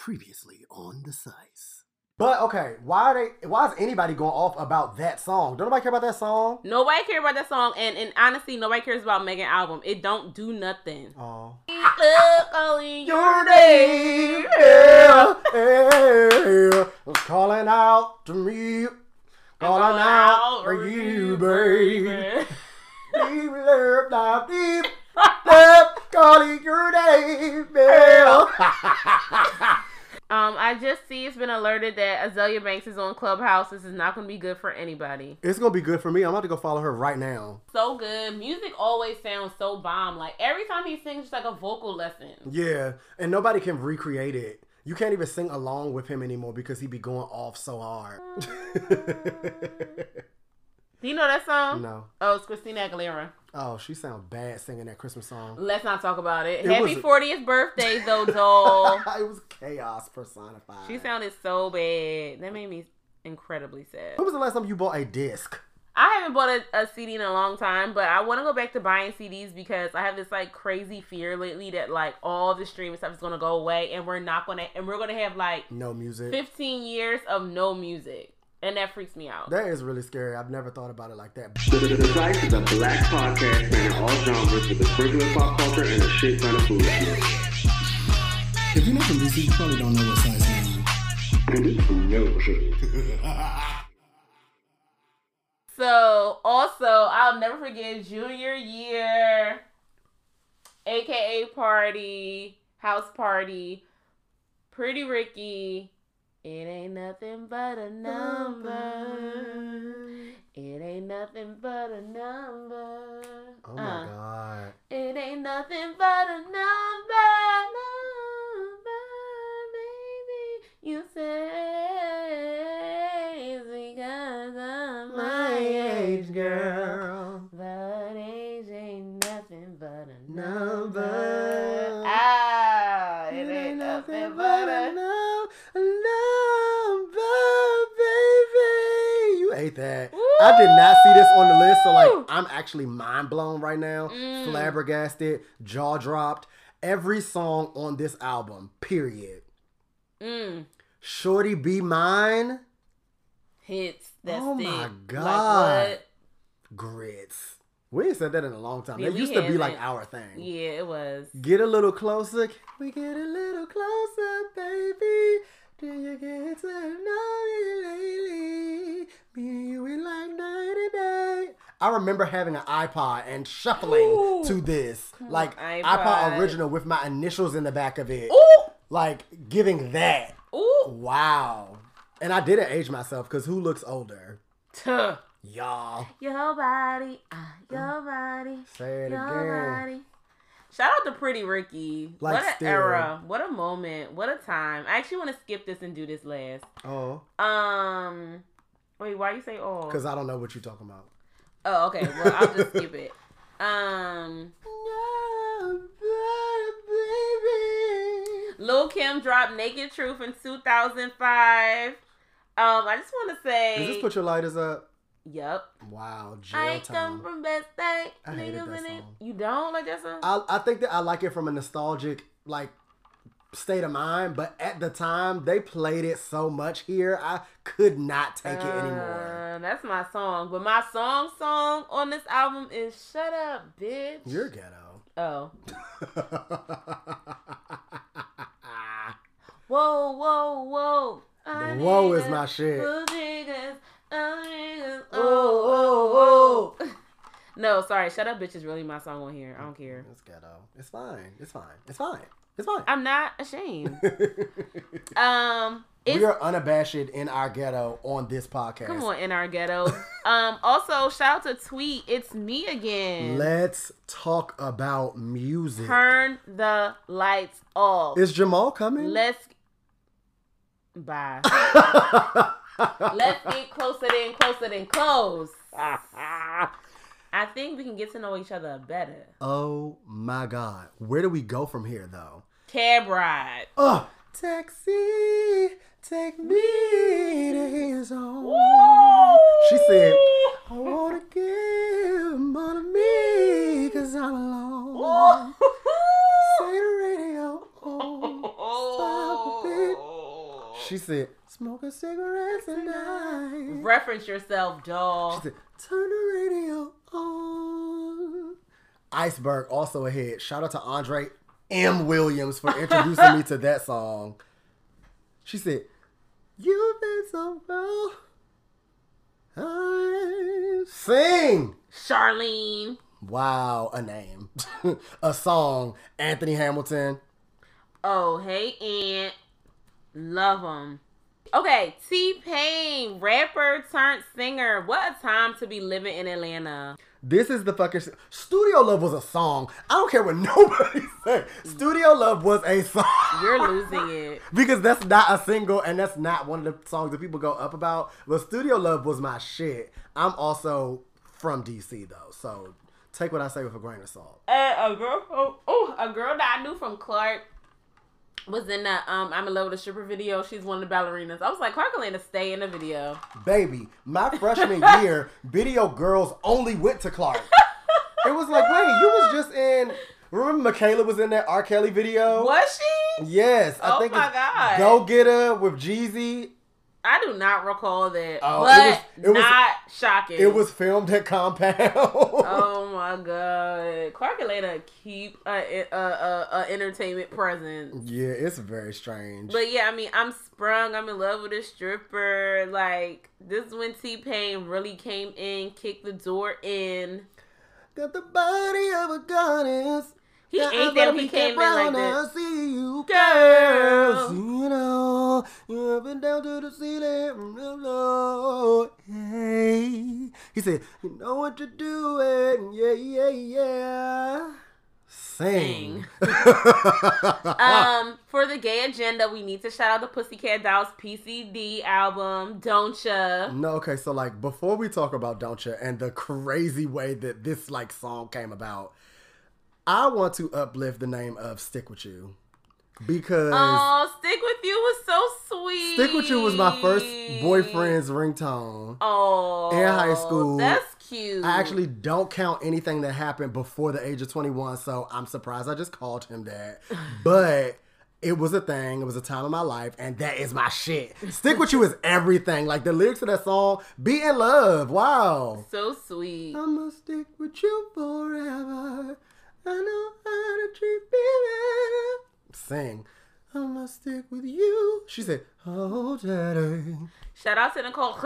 Previously on the Psyce. But okay, why are they? Why is anybody going off about that song? Don't nobody care about that song? Nobody care about that song, and, and honestly, nobody cares about Megan album. It don't do nothing. Oh, Look only your name, yeah, yeah, was calling out to me, calling out for you, babe. Deep love, now deep love, calling your name, yeah. Um, I just see it's been alerted that Azealia Banks is on Clubhouse. This is not going to be good for anybody. It's gonna be good for me. I'm about to go follow her right now. So good. Music always sounds so bomb. Like every time he sings, it's like a vocal lesson. Yeah, and nobody can recreate it. You can't even sing along with him anymore because he be going off so hard. Do you know that song? no. Oh, it's Christina Aguilera. Oh, she sounds bad singing that Christmas song. Let's not talk about it. It Happy 40th birthday, though, doll. it was chaos personified. she sounded so bad. That made me incredibly sad. When was the last time you bought a disc? I haven't bought a, a CD in a long time, but I want to go back to buying CDs because I have this like crazy fear lately that like all the streaming stuff is gonna go away and we're not gonna and we're gonna have like No music. 15 years of no music, and that freaks me out. That is really scary. I've never thought about it like that. The, the, the is a black podcast spanning all genres with a sprinkle of pop culture and a shit ton of foolishness. If you're not from DC, you probably don't know what Psyce means. And this no. So also, I'll never forget junior year, aka party, house party, Pretty Ricky. It ain't nothing but a number. It ain't nothing but a number. Oh my Uh. god. It ain't nothing but a number, number, baby. You say it's because of my age, girl. Baby. You ate that. I did not see this on the list, so like I'm actually mind blown right now, Mm. flabbergasted, jaw dropped. Every song on this album, period. mm, Shorty Be Mine, hits that Oh my Like God. what? grits. We ain't said that in a long time. Yeah, that used to be like our thing. Yeah, it was. Get a little closer. Can we get a little closer, baby? Do you get to know me lately? Me and you we like night and day. I remember having an iPod and shuffling Ooh. to this. Like iPod. iPod. original with my initials in the back of it. Ooh, Like giving that. ooh. Wow. And I didn't age myself because who looks older? Tuh. Y'all. Your body, ah, your body, Say it your again. body. Shout out to Pretty Ricky. Like what an still. era. What a moment. What a time. I actually want to skip this and do this last. Oh. Um, wait, why you say oh? Because I don't know what you're talking about. Oh, okay. Well, I'll just skip it. Um, baby. Lil Kim dropped Naked Truth in 2005. Um, I just want to say, Does this put your lighters up? yep. Wow, jail I time. come from best state. I hated that song. You don't like that song? I, I think that I like it from a nostalgic like state of mind, but at the time they played it so much here, I could not take it anymore. Uh, that's my song. But my song song on this album is Shut Up, Bitch. You're ghetto. Oh. Whoa, whoa, whoa. The whoa is my shit. Pull triggers, niggas, oh, oh, oh. No, sorry. Shut Up, Bitch is really my song on here. I don't care. it's ghetto. It's fine. It's fine. It's fine. It's fine. I'm not ashamed. Um, we are unabashed in our ghetto on this podcast. Come on, in our ghetto. um, also shout out to Tweet. It's me again. Let's talk about music. Turn the lights off. Is Jamal coming? Let's bye. Let's get closer than closer than close. I think we can get to know each other better. oh my god. Where do we go from here though? Cab ride. Oh, taxi, take me to his home. She said, I wanna give more to me cause I'm alone. Say the radio on. Stop a bit. She said, "Smoke a cigarette tonight." Reference yourself, doll. She said, "Turn the radio on." Iceberg also ahead. Shout out to Andre M. Williams for introducing me to that song. She said, "You've been so well." I sing. Charlene. Wow, a name, a song. Anthony Hamilton. Oh, hey, Aunt. Love him. Okay, T Pain, rapper turned singer. What a time to be living in Atlanta. This is the fucking Studio Love was a song. I don't care what nobody say. Studio Love was a song. You're losing it. because that's not a single and that's not one of the songs that people go up about. But Studio Love was my shit. I'm also from DC though, so take what I say with a grain of salt. Uh, a girl, oh, oh, a girl that I knew from Clark was in that um I'm in love with a stripper video. She's one of the ballerinas. I was like, Clark Atlanta, stay in the video. Baby, my freshman year, video girls only went to Clark. It was like, wait, you was just in. Remember Michaela was in that R. Kelly video? Was she? Yes, I Oh think my God. Go Get Her with Jeezy. I do not recall that, Oh, it was- it was- not shocking. It was filmed at Compound. Oh my god, Clark Atlanta keep a, a, a, a entertainment presence. yeah, it's very strange. But yeah, I mean, I'm sprung. I'm in love with a stripper. Like this is when T Pain really came in, kicked the door in. Got the body of a goddess. He eyes that like he came in like I that. see you, Girl. You know, you up and down to the ceiling. Lord. Hey. He said, "You know what you're doing, yeah, yeah, yeah." Sing. Um, for the gay agenda, we need to shout out the Pussycat Dolls PCD album, Don't Ya. No, okay, so like before we talk about Don't Ya and the crazy way that this like song came about, I want to uplift the name of Stick With You. Because Oh, Stick With You was so sweet. Stick With You was my first boyfriend's ringtone. Oh, in high school. That's cute. I actually don't count anything that happened before the age of 21, so I'm surprised I just called him that. But it was a thing, it was a time in my life, and that is my shit. Stick With You is everything. Like the lyrics of that song, Be in Love. Wow. so sweet. I'ma stick with you forever. I know how to treat baby. Sing. I'ma stick with you. She said, Oh, daddy. Shout out to Nicole.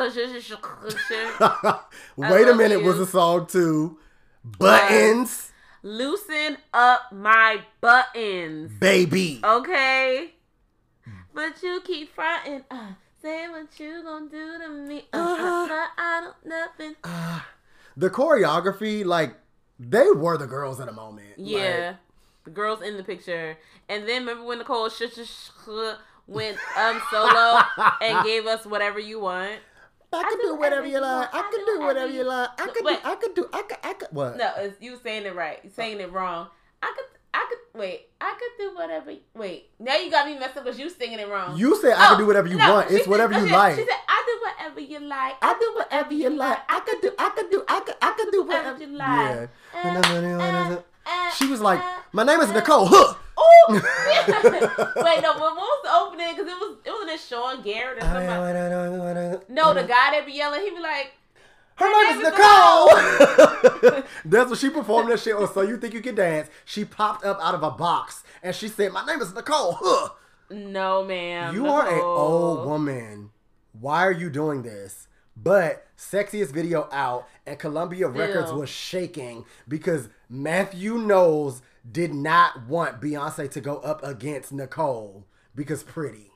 Wait a minute you. was a song too. Buttons, Loosen up my buttons, baby. okay? But you keep fronting. Uh, say what you gonna do to me. Uh, uh, uh, I don't nothing. The choreography, like, they were the girls at a moment. Yeah, the girls in the picture. And then remember when Nicole sh- sh- sh- went um solo and gave us whatever you want. Like, I can do whatever you like. I can do whatever you like. I can do. I can do. I can. I can. What? No, you saying it right. You saying it wrong. I could. I could wait. I could do whatever. Wait. Now you got me messed up because you singing it wrong. You said I Oh, can do whatever you no, want. It's whatever no, you like. She said, "I do whatever you like. I do whatever you like. I could do. I can do. I can. I can do whatever you like." Yeah. Uh, She was like, uh, "My name is uh, Nicole." Huh. Oh, wait, no. But what was the opening? Because it was it was this Sean Garrett or something. No, the guy that be yelling, he be like, Her Her name is name is Nicole. That's what she performed that shit on. So you think you can dance? She popped up out of a box and she said, "My name is Nicole." Huh. "No, ma'am, You are an old woman. Why are you doing this? But sexiest video out, and Columbia Records Still. was shaking because Matthew Knowles did not want Beyonce to go up against Nicole because pretty.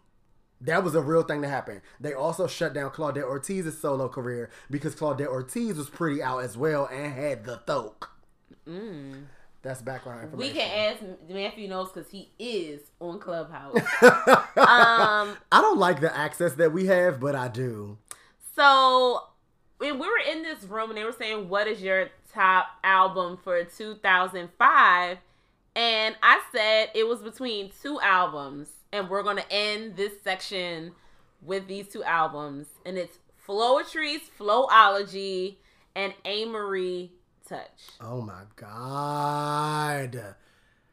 That was a real thing that happened. They also shut down Claudette Ortiz's solo career because Claudette Ortiz was pretty out as well and had the thoke. That's background information. We can ask Matthew Knowles because he is on Clubhouse. um, I don't like the access that we have, but I do. so when we were in this room and they were saying, "What is your top album for 2005?" and I said it was between two albums, and we're gonna end this section with these two albums, and it's Floetry's Flo'Ology and Amerie Touch. Oh my god.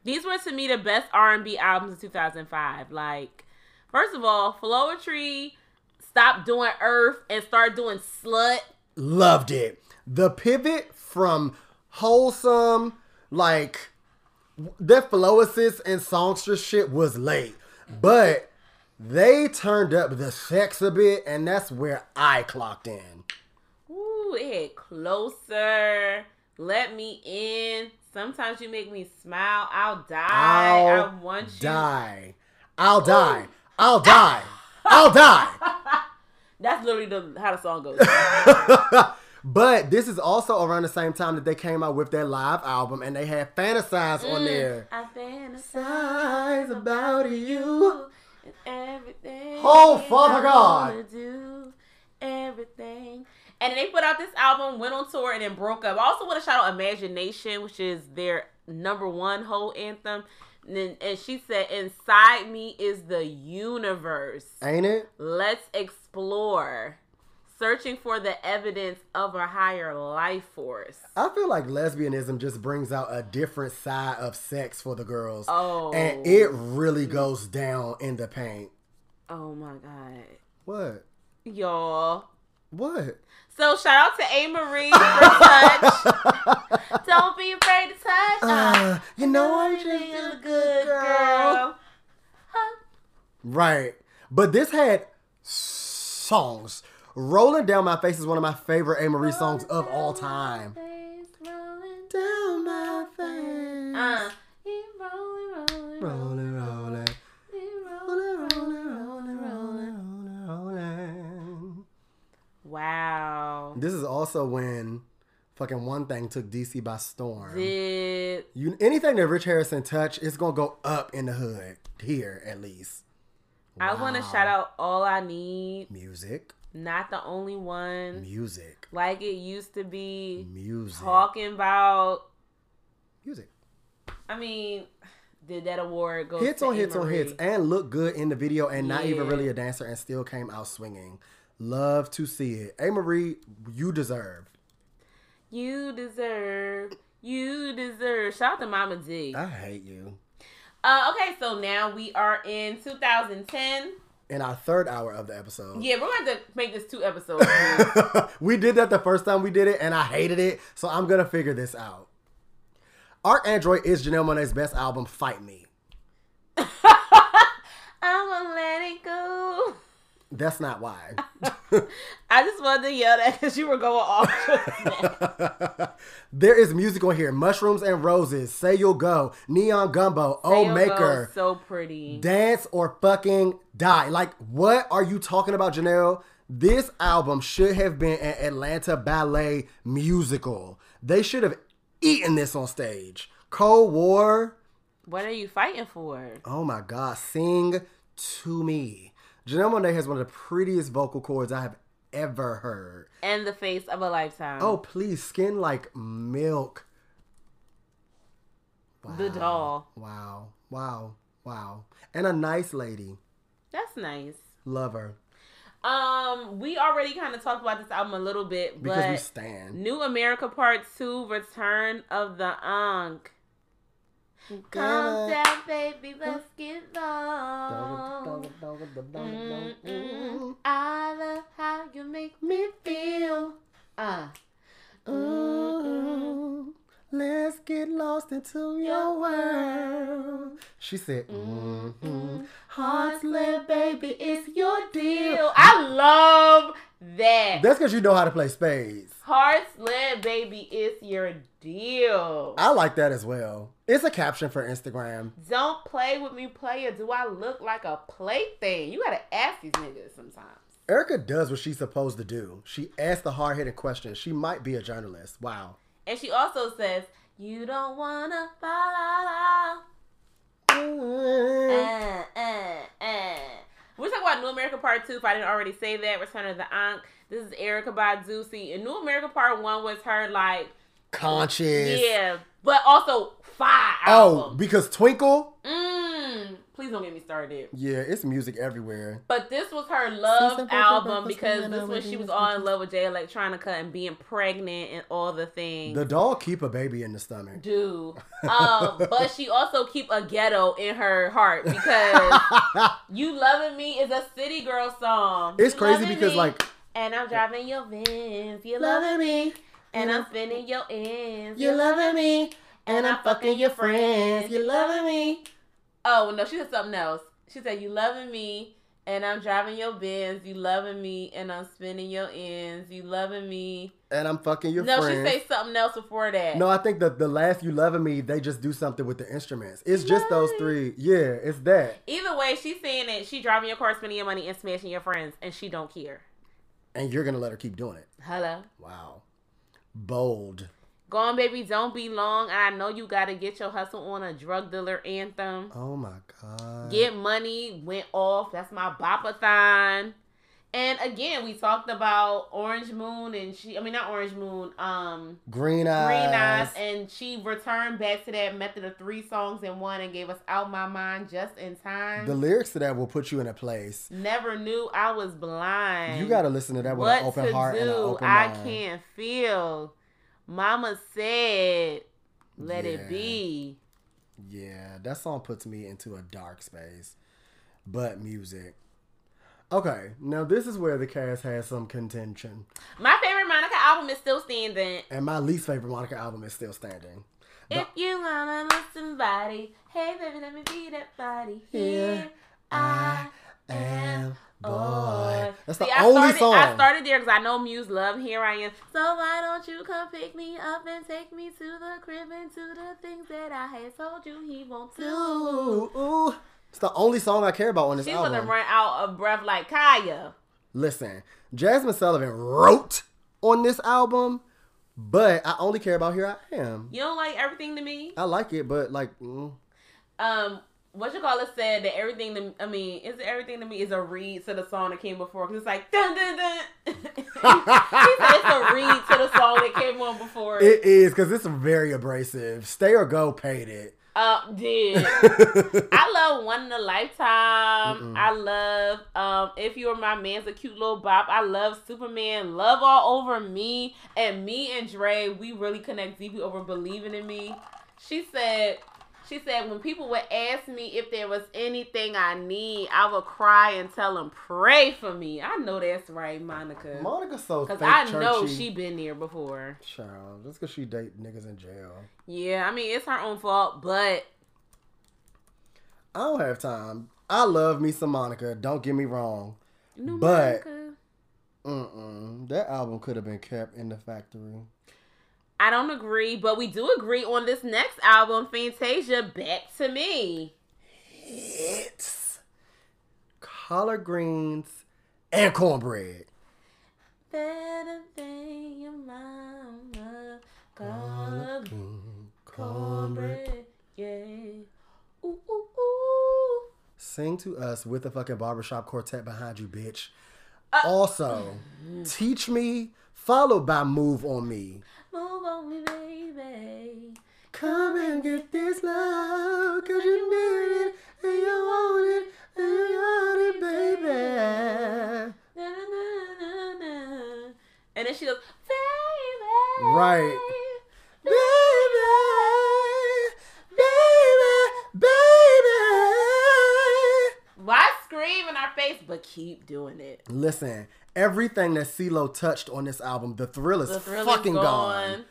These were to me the best R and B albums of 2005. Like First of all, Floetry stop doing Earth and start doing Slut. Loved it. The pivot from wholesome, like that Floacism and songstress shit was late, but they turned up the sex a bit, and that's where I clocked in. Ooh, it hit closer. Let me in. Sometimes you make me smile. I'll die. I'll I want you. die. I'll die. I'll die. I'll die. That's literally the, how the song goes. but this is also around the same time that they came out with their live album, and they had "Fantasize" on mm, there. I fantasize about you. and everything. Oh, Father God. Do everything. And they put out this album, went on tour, and then broke up. I also want to shout out Imagination, which is their number one whole anthem. And, then, and she said, "Inside me is the universe. Ain't it? Let's explore." Searching for the evidence of a higher life force. I feel like lesbianism just brings out a different side of sex for the girls. Oh. And it really goes down in the paint. Oh my god. What? Y'all. What? So shout out to Amerie for touch. Don't be afraid to touch. Uh, you know I'm just a good girl. Huh? Right. But this had songs. Rolling Down My Face is one of my favorite Amerie songs of all time. Down my face. Uh, rolling, rolling, rolling, Rolling, rolling. Rolling, rolling, rolling, rolling, rolling, rolling. Wow. This is also when fucking one thing took DC by storm. Did You anything that Rich Harrison touch, it's gonna go up in the hood here at least. I want to shout out All I Need, music, not the only one, music, like it used to be. music, Talking about, music. I mean, did that award go Hits on hits on hits, and look good in the video, and not even really a dancer, and still came out swinging. Love to see it. Amerie, you deserve. You deserve. You deserve. Shout out to Mama D. I hate you. Uh, okay, so now we are in 2010. In our third hour of the episode. Yeah, we're going to make this two episodes. we did that the first time we did it, and I hated it, so I'm gonna figure this out. ArchAndroid is Janelle Monae's best album, Fight Me. I'm gonna let it go. That's not why. I just wanted to yell that because you were going off. there is music on here Mushrooms and Roses, Say You'll Go, Neon Gumbo, Oh Maker, so pretty. Dance or Fucking Die. Like, what are you talking about, Janelle? This album should have been an Atlanta Ballet musical. They should have eaten this on stage. Cold War. What are you fighting for? Oh my God, sing to me. Janelle Monae has one of the prettiest vocal cords I have ever heard. And the face of a lifetime. Oh, please, skin like milk. the doll. Wow, wow, wow. And a nice lady. That's nice. Love her. Um, we already kind of talked about this album a little bit, Because we but stand. New Amerykah Part Two: Return of the Ankh. Calm down, baby. Let's get on. Mm-mm. I love how you make me feel. Uh. Ooh, let's get lost into your world. She said, mm-hmm. Hearts led, baby, it's your deal. I love that. That's because you know how to play spades. Hearts led, baby, it's your deal. I like that as well. It's a caption for Instagram. Don't play with me, player. Do I look like a plaything? You gotta ask these niggas sometimes. Erykah does what she's supposed to do. She asks the hard hitting questions. She might be a journalist. Wow. And she also says, You don't wanna fall. Uh, uh, uh. We're talking about New Amerykah Part 2. If I didn't already say that, Return of the Ankh. This is Erykah Badu. See, and New Amerykah Part 1 was her, like, Conscious. yeah, but also fire Oh, because Twinkle, Mm. Please don't get me started. Yeah, it's music everywhere. But this was her love album because when this I was was she was all in love with Jay Electronica and being pregnant and all the things. The dog keep a baby in the stomach. do. Um, but she also keep a ghetto in her heart because "You Loving Me" is a city girl song. It's You crazy because me, like and I'm driving your Benz. You loving me, and I'm spinning your ends. you loving me, and I'm fucking your friends. You loving me. Oh no, she said something else. She said, "You loving me, and I'm driving your Benz. You loving me, and I'm spinning your ends. You loving me." And I'm fucking your friends. no, friends. she said something else before that. No, I think the the last you loving me, they just do something with the instruments. It's just those three. Yeah, it's that. Either way, she's saying that she driving your car, spending your money, and smashing your friends, and she don't care. And you're gonna let her keep doing it. Hello. Wow. Bold. Go on, baby, don't be long. I know you got to get your hustle on a drug dealer anthem. Oh my god. Get money went off. That's my bopathon. And again, we talked about Orange Moon, and she, I mean, not Orange Moon, um, Green eyes. Green Eyes, and she returned back to that method of three songs in one and gave us Out My Mind just in time. The lyrics to that will put you in a place. Never knew I was blind. You gotta listen to that with what an open heart do? and an open I mind. can't feel. Mama said, "Let Yeah. it be." Yeah, that song puts me into a dark space. But music. Okay, now this is where the cast has some contention. My favorite Monica album is still standing. And my least favorite Monica album is still standing. The- If you wanna love somebody, hey baby, let me be that body. Here Here I I am, boy. boy. That's the See, I only started, song. I started there because I know Muse love Here I Am. So why don't you come pick me up and take me to the crib and to the things that I had told you he won't do. Ooh, ooh. It's the only song I care about on this She's album. gonna run out of breath like Kaya. Listen, Jazmine Sullivan wrote on this album, but I only care about Here I Am. You don't like everything to me? I like it, but like, mm, um what you call it said that everything to I mean is everything to me is a read to the song that came before because it's like dun dun dun. he said it's a read to the song that came on before. it is because it's very abrasive. Stay or Go paid it. uh, did I love One in a Lifetime. Mm-mm. I love um If You Were My Man's a cute little bop. I love Superman. Love all over me and me and Dre. We really connect deeply over believing in me. She said. She said, when people would ask me if there was anything I need, I would cry and tell them, pray for me. I know that's right, Monica. Monica's so Because I churchy. know she been there before. Child, just because she date niggas in jail. Yeah, I mean, it's her own fault, but I don't have time. I love me some Monica. Don't get me wrong. New But- Monica. Mm-mm. That album could have been kept in the factory. I don't agree, but we do agree on this next album, Fantasia, Back to Me. It's collard greens and cornbread. Better than your mama. Collard Collard green, cornbread. cornbread. Yeah. Ooh, ooh, ooh. Sing to us with the fucking barbershop quartet behind you, bitch. Uh, also, teach me, followed by move on me. Move on me, baby. Come and get this love, cause you need it, and you want it, and you got it, baby. Na, na, na, na, na. And then she goes, baby. Right. Baby, baby, baby. Why but keep doing it? Listen, everything that CeeLo touched on this album, the thrill is The thrill fucking is gone.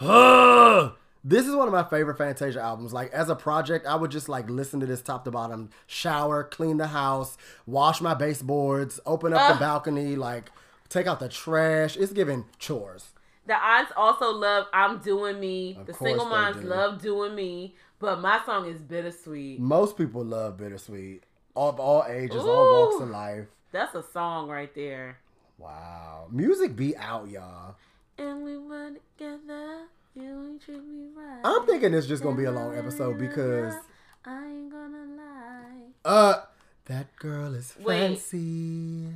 gone. This is one of my favorite Fantasia albums. Like as a project, I would just like listen to this top to bottom, shower, clean the house, wash my baseboards, open up Ugh. the balcony, like take out the trash. It's giving chores. The aunts also love I'm Doing Me. Of the single moms do. love Doing Me. But my song is Bittersweet. Most people love bittersweet. Of all ages, all walks Ooh. of life. That's a song right there. Wow. Music be out, y'all. And we were together. You treat me right. I'm thinking it's just gonna be a long episode because I ain't gonna lie. uh that girl is Wait. fancy.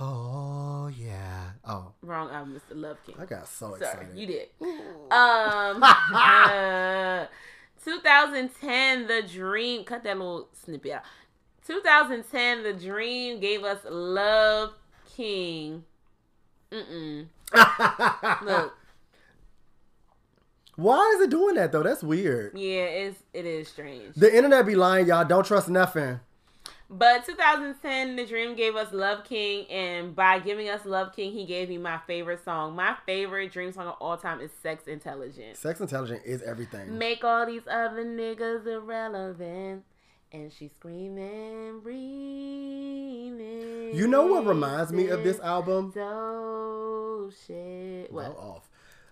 Oh yeah. Oh, Wrong album, Mr. Love King. I got so Sorry, excited. you did. Um, uh, 2010, The Dream. Cut that little snippet out. 2010, The Dream gave us Love King. Mm-mm. Look, Why is it doing that though? That's weird. yeah, it's it is strange. The internet be lying, y'all. Don't trust nothing. But 2010, The Dream gave us Love King, and by giving us Love King, he gave me my favorite song. My favorite Dream song of all time is Sex Intelligent. Sex intelligent is everything. Make all these other niggas irrelevant. And she's screaming, breathing. You know what reminds me of this album? So shit. Go What? off.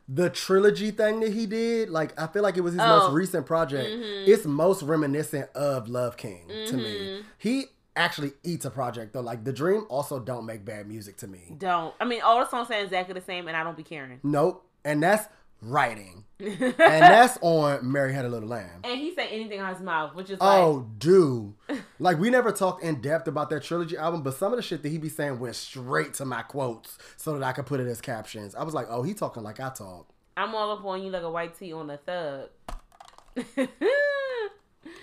The trilogy thing that he did, like I feel like it was his Oh. Mm-hmm. most recent project. It's most reminiscent of Love King to me. He actually eats a project though. Like The Dream also don't make bad music to me. Don't. I mean, all the songs sound exactly the same, and I don't be caring. Nope. And that's writing. and that's on Mary Had a Little Lamb. And he said anything on his mouth, which is like, Oh, dude. Like, we never talked in depth about that trilogy album, but some of the shit that he be saying went straight to my quotes so that I could put it as captions. I was like, oh, he talking like I talk. I'm all up on you like a white tee on a thug.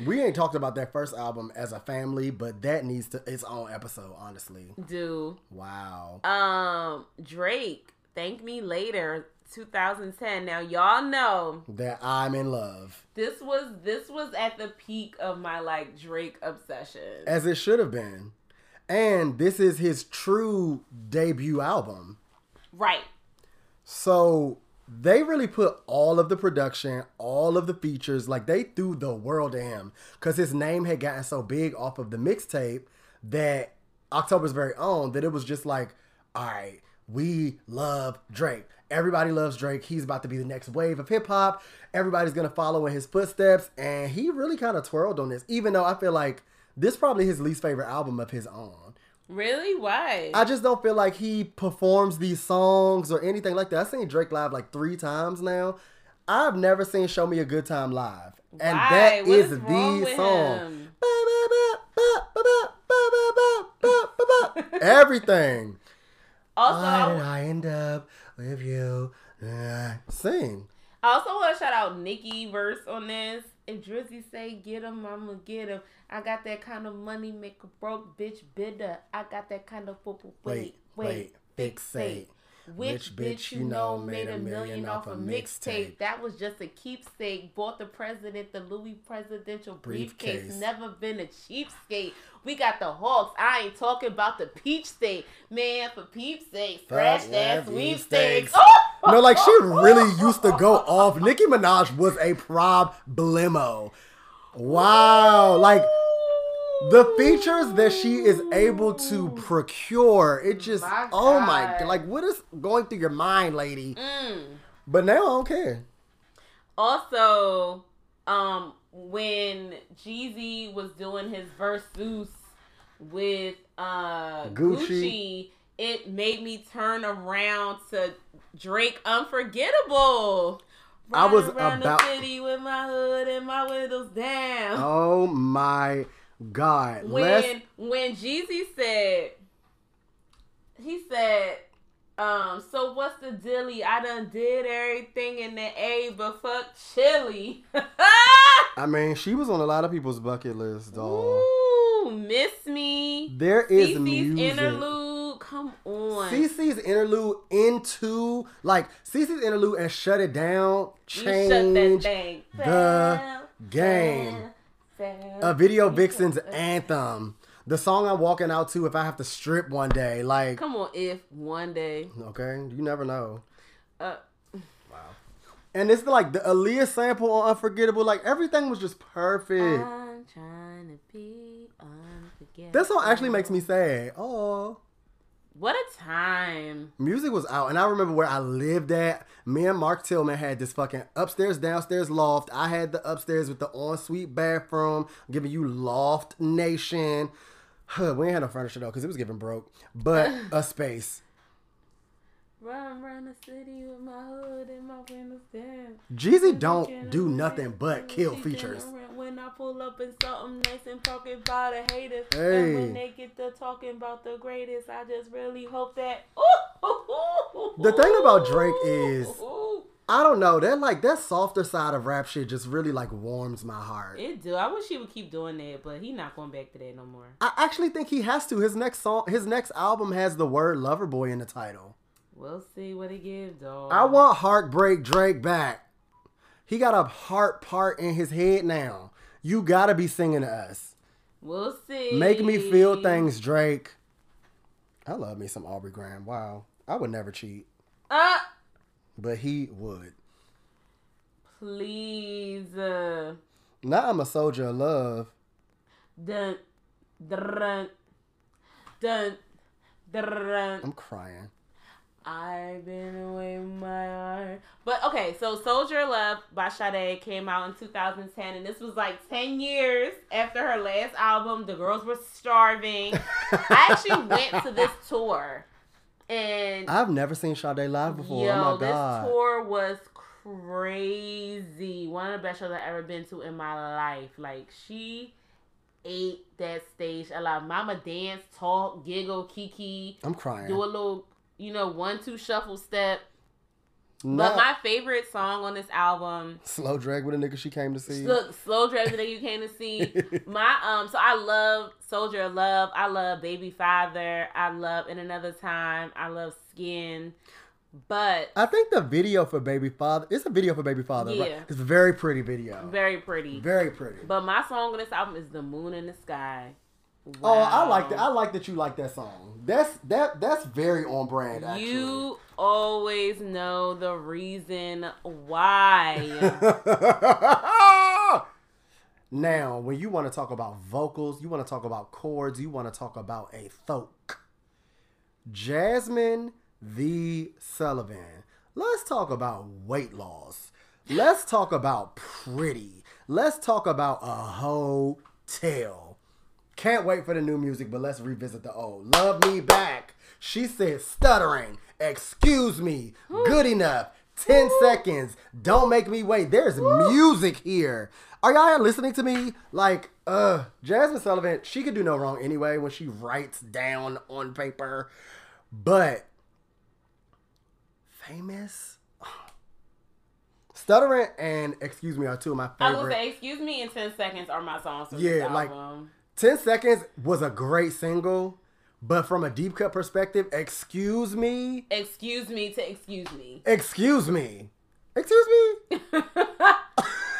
We ain't talked about that first album as a family, but that needs to its own episode, honestly. Do Wow. um Drake, thank me later, 2010. Now y'all know That I'm in love. this was this was at the peak of my like Drake obsession. As it should have been. And this is his true debut album. right. So they really put all of the production, all of the features, like they threw the world at him because his name had gotten so big off of the mixtape that October's very own that it was just like, all right, we love Drake. Everybody loves Drake. He's about to be the next wave of hip hop. Everybody's gonna follow in his footsteps, and he really kind of twirled on this. Even though I feel like this probably his least favorite album of his own. Really? Why? I just don't feel like he performs these songs or anything like that. I've seen Drake live like three times now. I've never seen Show Me a Good Time live. And Why? that is is the song. Everything. also, Why did I end up with you? Uh, Sing. I also want to shout out Nicki verse on this. If Drizzy say get him, I'ma get him. I got that kind of money, make a broke bitch bitter. I got that kind of football. Wait, wait, fixate. Which, bitch you know made a million off a mixtape? That was just a keepsake. Bought the president the Louis presidential briefcase. Briefcase. Never been a cheapskate. We got the Hawks. I ain't talking about the peach state. Man, for peeps sake, Fuck that sweepstakes. No, like she really used to go off. Nicki Minaj was a problemo. Wow. Like the features that she is able to procure, it just My oh my God. like what is going through your mind, lady? Mm. But now I don't care. Also, um, when Jeezy was doing his versus with uh Gucci. Gucci. it made me turn around to Drake Unforgettable. I was around about- the city with my hood and my windows down. Oh my god. When when Jeezy said he said um so what's the dilly I done did everything in the A but fuck Chilli I mean, she was on a lot of people's bucket list, dog. Ooh, miss me There is Cece's music. interlude come on Cece's interlude into like Cece's interlude and shut it down You shut that change thing the game. A video vixen's anthem. The song I'm walking out to if I have to strip one day. Like come on if one day okay, you never know. uh And it's like the Aaliyah sample on Unforgettable. Like everything was just perfect. I'm trying to be unforgettable That song actually makes me sad. Oh. What a time Music was out, and I remember where I lived at. Me and Mark Tillman had this fucking upstairs, downstairs loft. I had the upstairs with the ensuite bathroom, giving you loft nation. Huh, we ain't had no furniture though, because it was getting broke. But a space. Run around the city with my hood and my windows down. Jeezy don't do nothing but kill features. When I pull up in something nice and talking about the haters, Hey. and when they get to talking about the greatest, I just really hope that. The thing about Drake is- I don't know. That like that softer side of rap shit just really like warms my heart. It do. I wish he would keep doing that, but he not going back to that no more. I actually think he has to. His next song, his next album has the word "lover boy" in the title. We'll see what he gives, dog. I want Heartbreak Drake back. He got a heart part in his head now. You gotta be singing to us. We'll see. Make me feel things, Drake. I love me some Aubrey Graham. Wow. I would never cheat, Uh, but he would. please. Uh, Now I'm a soldier of love. dun, dun, dun, dun. I'm crying. I've been away with my heart. But okay, so Soldier Love by Sade came out in 2010, and this was like 10 years after her last album. The girls were starving. I actually went to this tour, and I've never seen Sade live before. yo, oh my this god. tour was crazy. One of the best shows I've ever been to in my life. Like she ate that stage a lot. Mama dance, talk, giggle, kiki I'm crying. do a little, you know, one two shuffle step. No. But my favorite song on this album, Slow drag with a nigga she came to see. look, slow driving that you came to see. My um, so I love Soldier of Love. I love Baby Father. I love In Another Time. I love Skin. But I think the video for Baby Father, it's a video for Baby Father, right? Yeah. It's a very pretty video. very pretty. Very pretty. But my song on this album is The Moon in the Sky. Oh, I like that. I like that you like that song. That's that that's very on brand actually. You always know the reason why. now, when you want to talk about vocals, you want to talk about chords, you want to talk about a folk. Jazmine the Sullivan. Let's talk about weight loss. Let's talk about pretty. Let's talk about a hotel. Can't wait for the new music, but let's revisit the old. Love me back. She said stuttering. Excuse me. Good enough. 10 seconds. Don't make me wait. There's music here. Are y'all listening to me? Like, uh, Jazmine Sullivan, she could do no wrong anyway when she writes down on paper. But famous Stuttering and Excuse Me are two of my favorite. I will say, excuse me, in 10 seconds are my songs Yeah, like- album. 10 Seconds was a great single, but from a deep cut perspective, Excuse Me, excuse me to excuse me. Excuse Me, Excuse Me.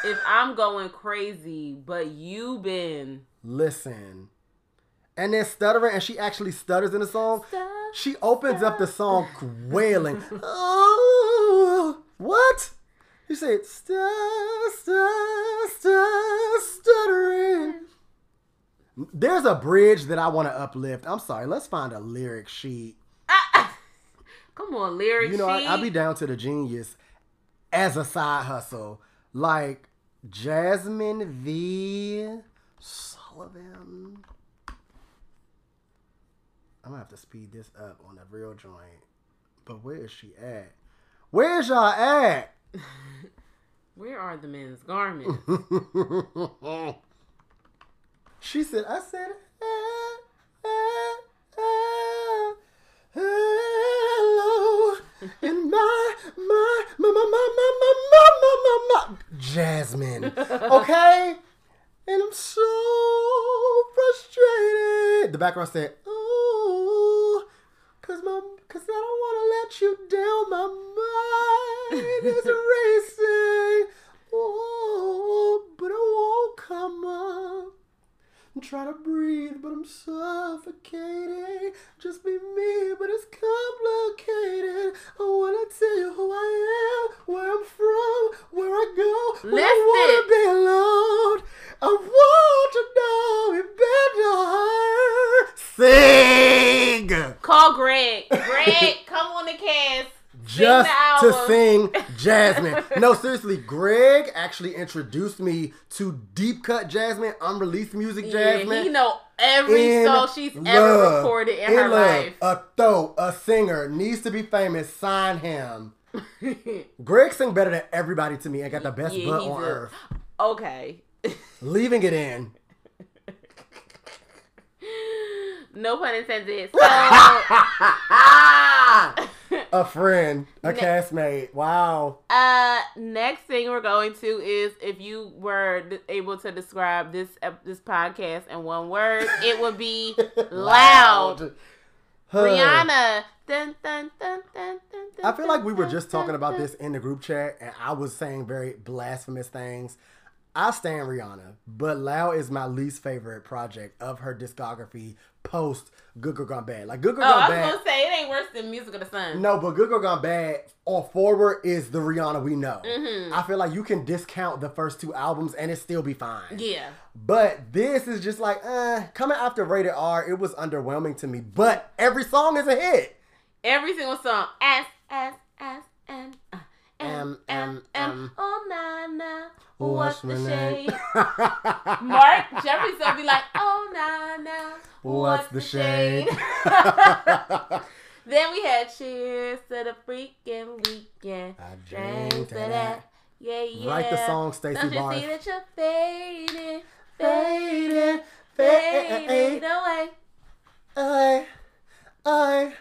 if I'm going crazy, but you been Listen. And then stuttering, and she actually stutters in the song. She opens up the song wailing. Oh, what? You said stu- stu- stu- stuttering. There's a bridge that I want to uplift. I'm sorry. Let's find a lyric sheet. come on, lyric You know, I, sheet. I'll be down to the genius as a side hustle. Like Jazmine V. Sullivan. I'm gonna have to speed this up on the real joint. But where is she at? Where's y'all at? Where are the men's garments? she said, I said, "Ah, ah, ah, hello. And my, my, my, my, my, my, my, my, my, my, my, Jazmine. Okay? And I'm so frustrated. The background said, ooh, cause my, cause I don't want to let you down. My mind is racing. Oh, but I won't come up. I'm trying to breathe, but I'm suffocating. Just be me, but it's complicated. I wanna tell you who I am, where I'm from, where I go. When I wanna it. be alone. I want to know it better. Sing Call Greg. Greg, come on the cast. Just to sing Jazmine. no, seriously, Greg actually introduced me to deep cut Jazmine, unreleased music Yeah, Jazmine. he know every in song she's ever recorded in, In her love. life. A throat, a singer, needs to be famous, sign him. Greg sing better than everybody to me and got the best Yeah, butt on a- earth. okay. Leaving it in. no pun intended. So, A friend, a Ne- castmate. Wow. Uh, next thing we're going to is if you were able to describe this ep- this podcast in one word, it would be loud. Huh. Rihanna. Dun, dun, dun, dun, dun, I feel like we were just talking about this in the group chat, and I was saying very blasphemous things. I stand Rihanna, but Loud is my least favorite project of her discography post Good Girl Gone Bad. Like Good Girl Oh, Gone Bad. I was Bad. gonna say it ain't worse than Music of the Sun. No, but Good Girl Gone Bad on forward is the Rihanna we know. Mhm. I feel like you can discount the first two albums and it still be fine. Yeah. But this is just like, uh, coming after Rated R, it was underwhelming to me. But every song is a hit. Every single song. S S S M, M M, M. Oh na na. What's What's the shade? Mark Jefferson be like, oh na na. What's the shade? then we had cheers to the freaking weekend. I drink to that. that. Yeah, yeah. Write the song, Stacey Don't you see that you're fading, Fading, fading fade away? I, I,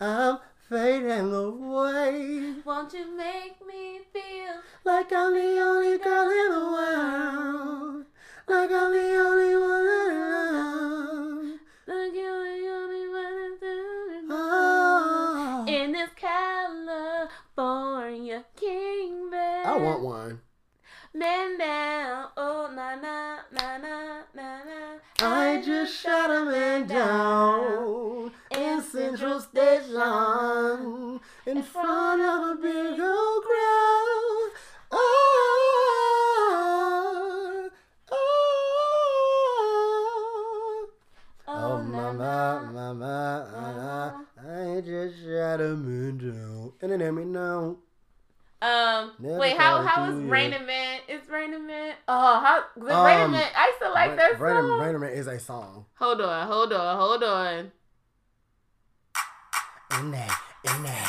I'm fading away. Won't you make me feel Like I'm the only girl in the world. Like I'm the only one around. like you're the only one Oh. in this California kingdom? I want one. Man down, oh na na na na na na. I just shot a man down in Central Station in front of a big old crowd. Oh, oh, oh, mama, mama, I just shot a man down. And then let me know. Um, Never wait, how thought how is Raining Man? Is Raining Man? Oh, how Um, Man? I to like that Rainer- song. Rainer Man is a song. Hold on, hold on, hold on. In that, in that.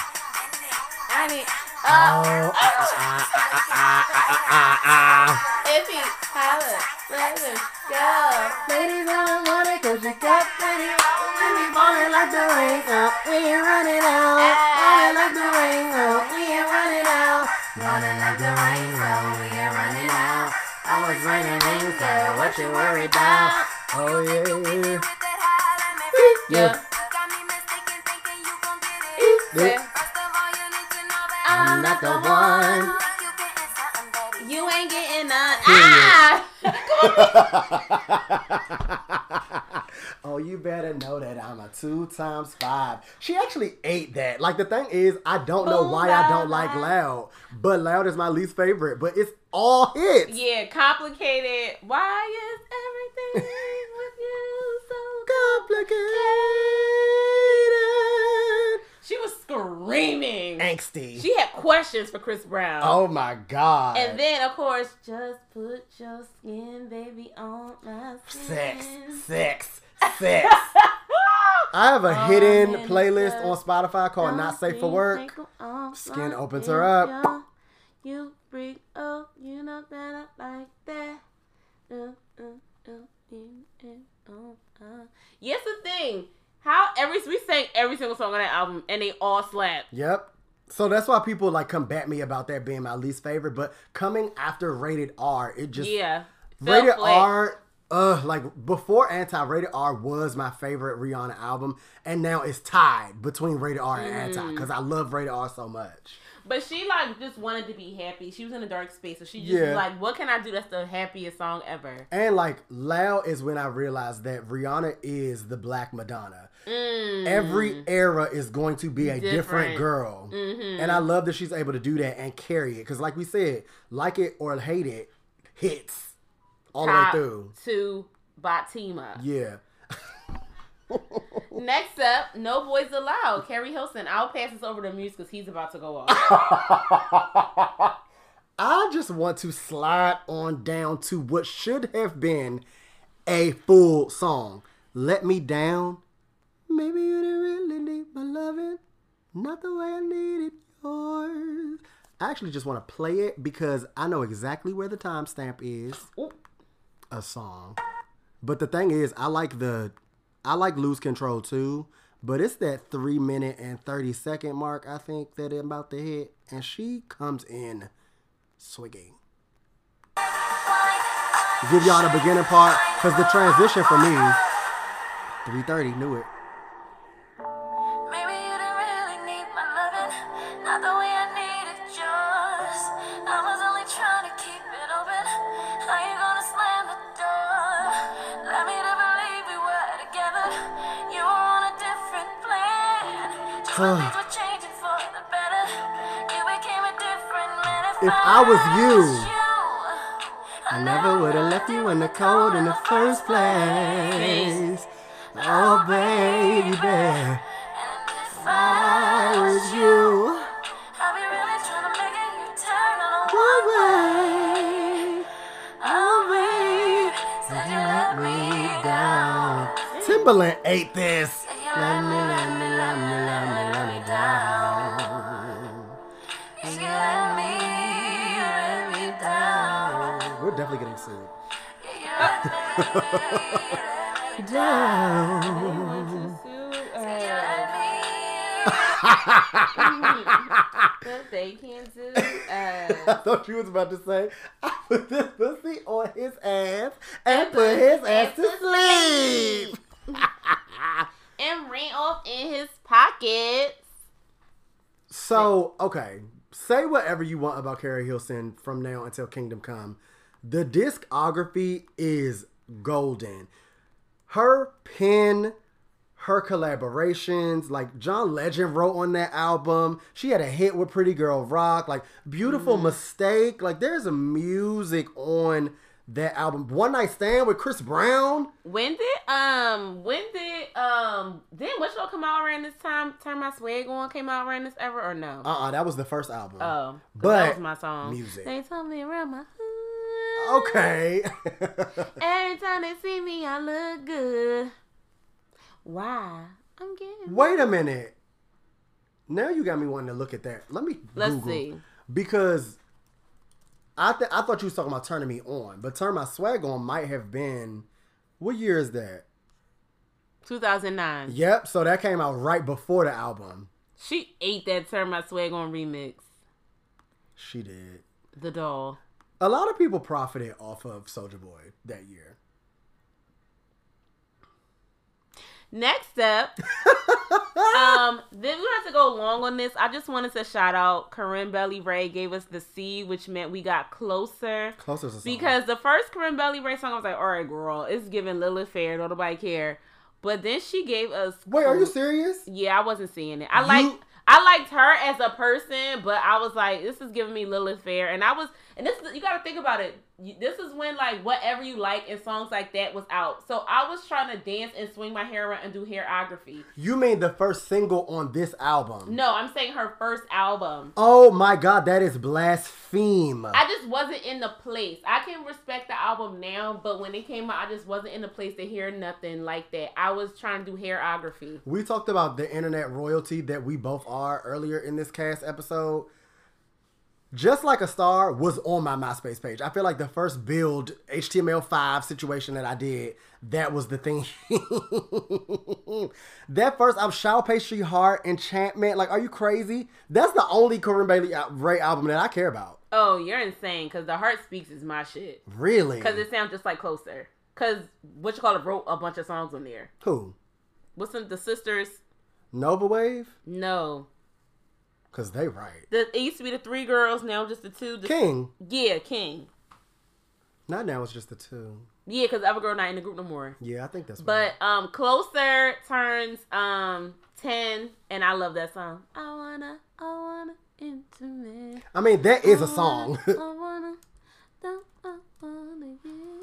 I need. Oh, Uh, ah, ah, ah, ah, ah, ah, ah. if he holler, let him go. Ladies don't want it cause you got plenty. We be falling like the rain, oh, we ain't running out. Falling like the rain, oh, we ain't running out. Running like the rain, oh, we ain't running out. Always raining in, so what you worried about? Oh yeah, Yeah. I'm not the one. You ain't getting none. Ah! oh, you better know that I'm a two times five. She actually ate that. Like the thing is, I don't know Ooh, why I don't like loud, but loud is my least favorite. But it's all hits. yeah, complicated. Why is everything with you so Complicated, She was screaming. angsty. She had questions for Chris Brown. oh my god. And then, of course, just put your skin, baby, on my skin. sex, sex, sex. I have a Oh, hidden playlist on Spotify called Don't Safe for Work." Skin opens her up. You freak, oh, you know that I like that. Uh, uh, uh, uh, uh, uh. Yes, the thing. How every we sang every single song on that album and they all slap. Yep. So that's why people like combat me about that being my least favorite. But coming after Rated R, it just yeah. Rated flat. R. Uh, like before Anti Rated R was my favorite Rihanna album, and now it's tied between Rated R and Mm. Anti because I love Rated R so much. But she like just wanted to be happy. She was in a dark space, so she just Yeah. was like, "What can I do that's the happiest song ever?" And like Loud is when I realized that Rihanna is the Black Madonna. Mm. Every era is going to be a different, Different. girl. Mhm. And I love that she's able to do that and carry it. Because, like we said, like it or hate it, hits all Top the way through. to Batima. Yeah. Next up, No Boys Allowed. Keri Hilson. I'll pass this over to Muse because he's about to go off. I just want to slide on down to what should have been a full song. Let me down. Maybe you didn't really need my loving. Not the way I needed yours. I actually just want to play it because I know exactly where the timestamp is. Ooh. A song. But the thing is, I like the I like lose control too. But it's that three minute and 30 second mark, I think, that it about to hit. And she comes in swinging. Give y'all the beginning part, because the transition for me, 330, knew it. Man. If I was you, you, I never would have left you in the cold in the first place. Oh, baby, And if I was you. Are we really trying to make it return on the way? I'll be really trying to definitely getting sued. Yeah, you let me, let me Down. They can't do I thought you was about to say, I put this pussy on his ass and put his ass to sleep. and ran off in his pockets. So, okay, say whatever you want about Keri Hilson from now until Kingdom Come. The discography is golden. Her pen, her collaborations, like John Legend wrote on that album. She had a hit with Pretty Girl Rock, like Beautiful Mistake. Like there's a music on that album. One Night Stand with Chris Brown. When did um when did um didn't what show come out around this time? Turn my swag on came out around this ever or no? Uh-uh, that was the first album. oh, but that was my song. music. They told me around my. Okay. Every time they see me, I look good. Why? I'm getting. Wait a minute. Now you got me wanting to look at that. Let me Let's Google. see. Because I th- I thought you was talking about turning me on, but turn my swag on might have been what year is that? 2009. Yep, so that came out right before the album. She ate that Turn My Swag on remix. She did. The doll. A lot of people profited off of Soldier Boy that year. Next up, um, then we have to go long on this. I just wanted to shout out Corinne Bailey Rae gave us the C, which meant we got closer. Closer to. Because the first Corinne Bailey Rae song, I was like, all right, girl, it's giving Lilith Fair, don't nobody care. But then she gave us. Wait, are you serious? Yeah, I wasn't seeing it. I You- like I liked her as a person, but I was like, this is giving me Lilith Fair, and I was, and this you got to think about it. This is when like whatever you like and songs like that was out. So I was trying to dance and swing my hair around and do hairography. You mean the first single on this album? No, I'm saying her first album. Oh my god, that is blaspheme. I just wasn't in the place. I can respect the album now, but when it came out, I just wasn't in the place to hear nothing like that. I was trying to do hairography. We talked about the internet royalty that we both are earlier in this cast episode. Just like a star was on my MySpace page. I feel like the first build HTML5 situation that I did, that was the thing. that first album, Shao Pastry Heart, Enchantment. Like, are you crazy? That's the only Corinne Bailey Rae album that I care about. Oh, you're insane because the Heart Speaks is my shit. Really? Because it sounds just like Closer. Because what you call it wrote a bunch of songs on there. Who? What's some the sisters? Nova Wave? No, Because they right. the, it used to be the three girls. Now just the two. The, King. Yeah, King. Not now, it's just the two. Yeah, because other girl not in the group no more. Yeah, I think that's But um, Closer turns um ten, and I love that song. I wanna, I wanna intimate. I mean, that is a song. I wanna, don't I wanna up.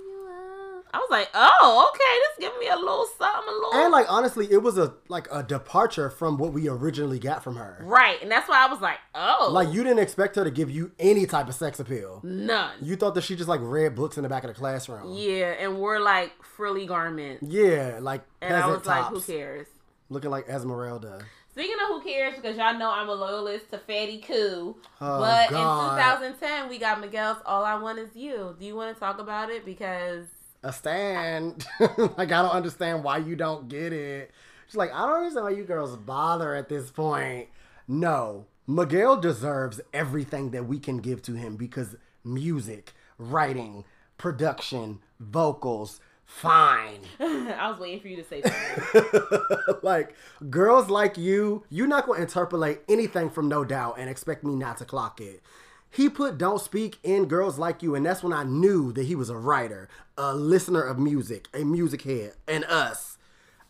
I was like, oh, okay, this giving me a little something, a little. And like honestly, it was a like a departure from what we originally got from her. right, and that's why I was like, oh, Like you didn't expect her to give you any type of sex appeal. none. You thought that she just like read books in the back of the classroom. Yeah, and wore like frilly garments. Yeah, like And I was like, who cares? looking like Esmeralda. Speaking of who cares, because y'all know I'm a loyalist to Fatty Coo. Oh, but God. in 2010, we got Miguel's All I Want Is You. Do you want to talk about it? Because A stand. like I don't understand why you don't get it. She's like, I don't understand why you girls bother at this point. No, Miguel deserves everything that we can give to him because music, writing, production, vocals, fine. I was waiting for you to say something. like girls like you, you're not going to interpolate anything from No Doubt and expect me not to clock it. He put Don't Speak in Girls Like You, and that's when I knew that he was a writer, a listener of music, a music head, and us.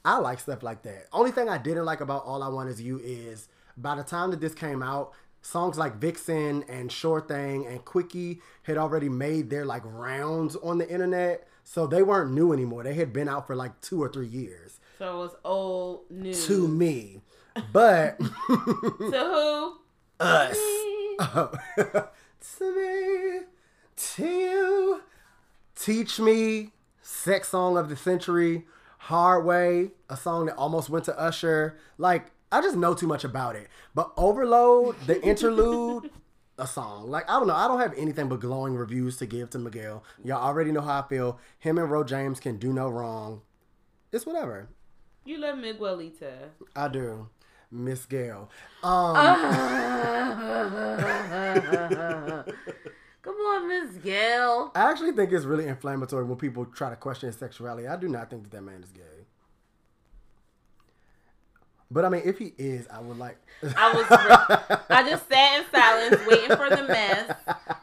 I like stuff like that. Only thing I didn't like about All I Want Is You is by the time that this came out, songs like Vixen and Sure Thing and Quickie had already made their like rounds on the internet. So they weren't new anymore. They had been out for like two or three years so it was old news. to me. But To who? us. Oh. to me, to you. Teach Me, Sex Song of the Century, Hard Way, a song that almost went to Usher. Like, I just know too much about it. But Overload, the interlude, a song. Like, I don't know. I don't have anything but glowing reviews to give to Miguel. Y'all already know how I feel. Him and Ro James can do no wrong. It's whatever. You love Miguelita. I do. Miss Gail. Um, Come on, Miss Gail. I actually think it's really inflammatory when people try to question his sexuality. I do not think that that man is gay. But I mean, if he is, I would like. I was I just sat in silence waiting for the mess.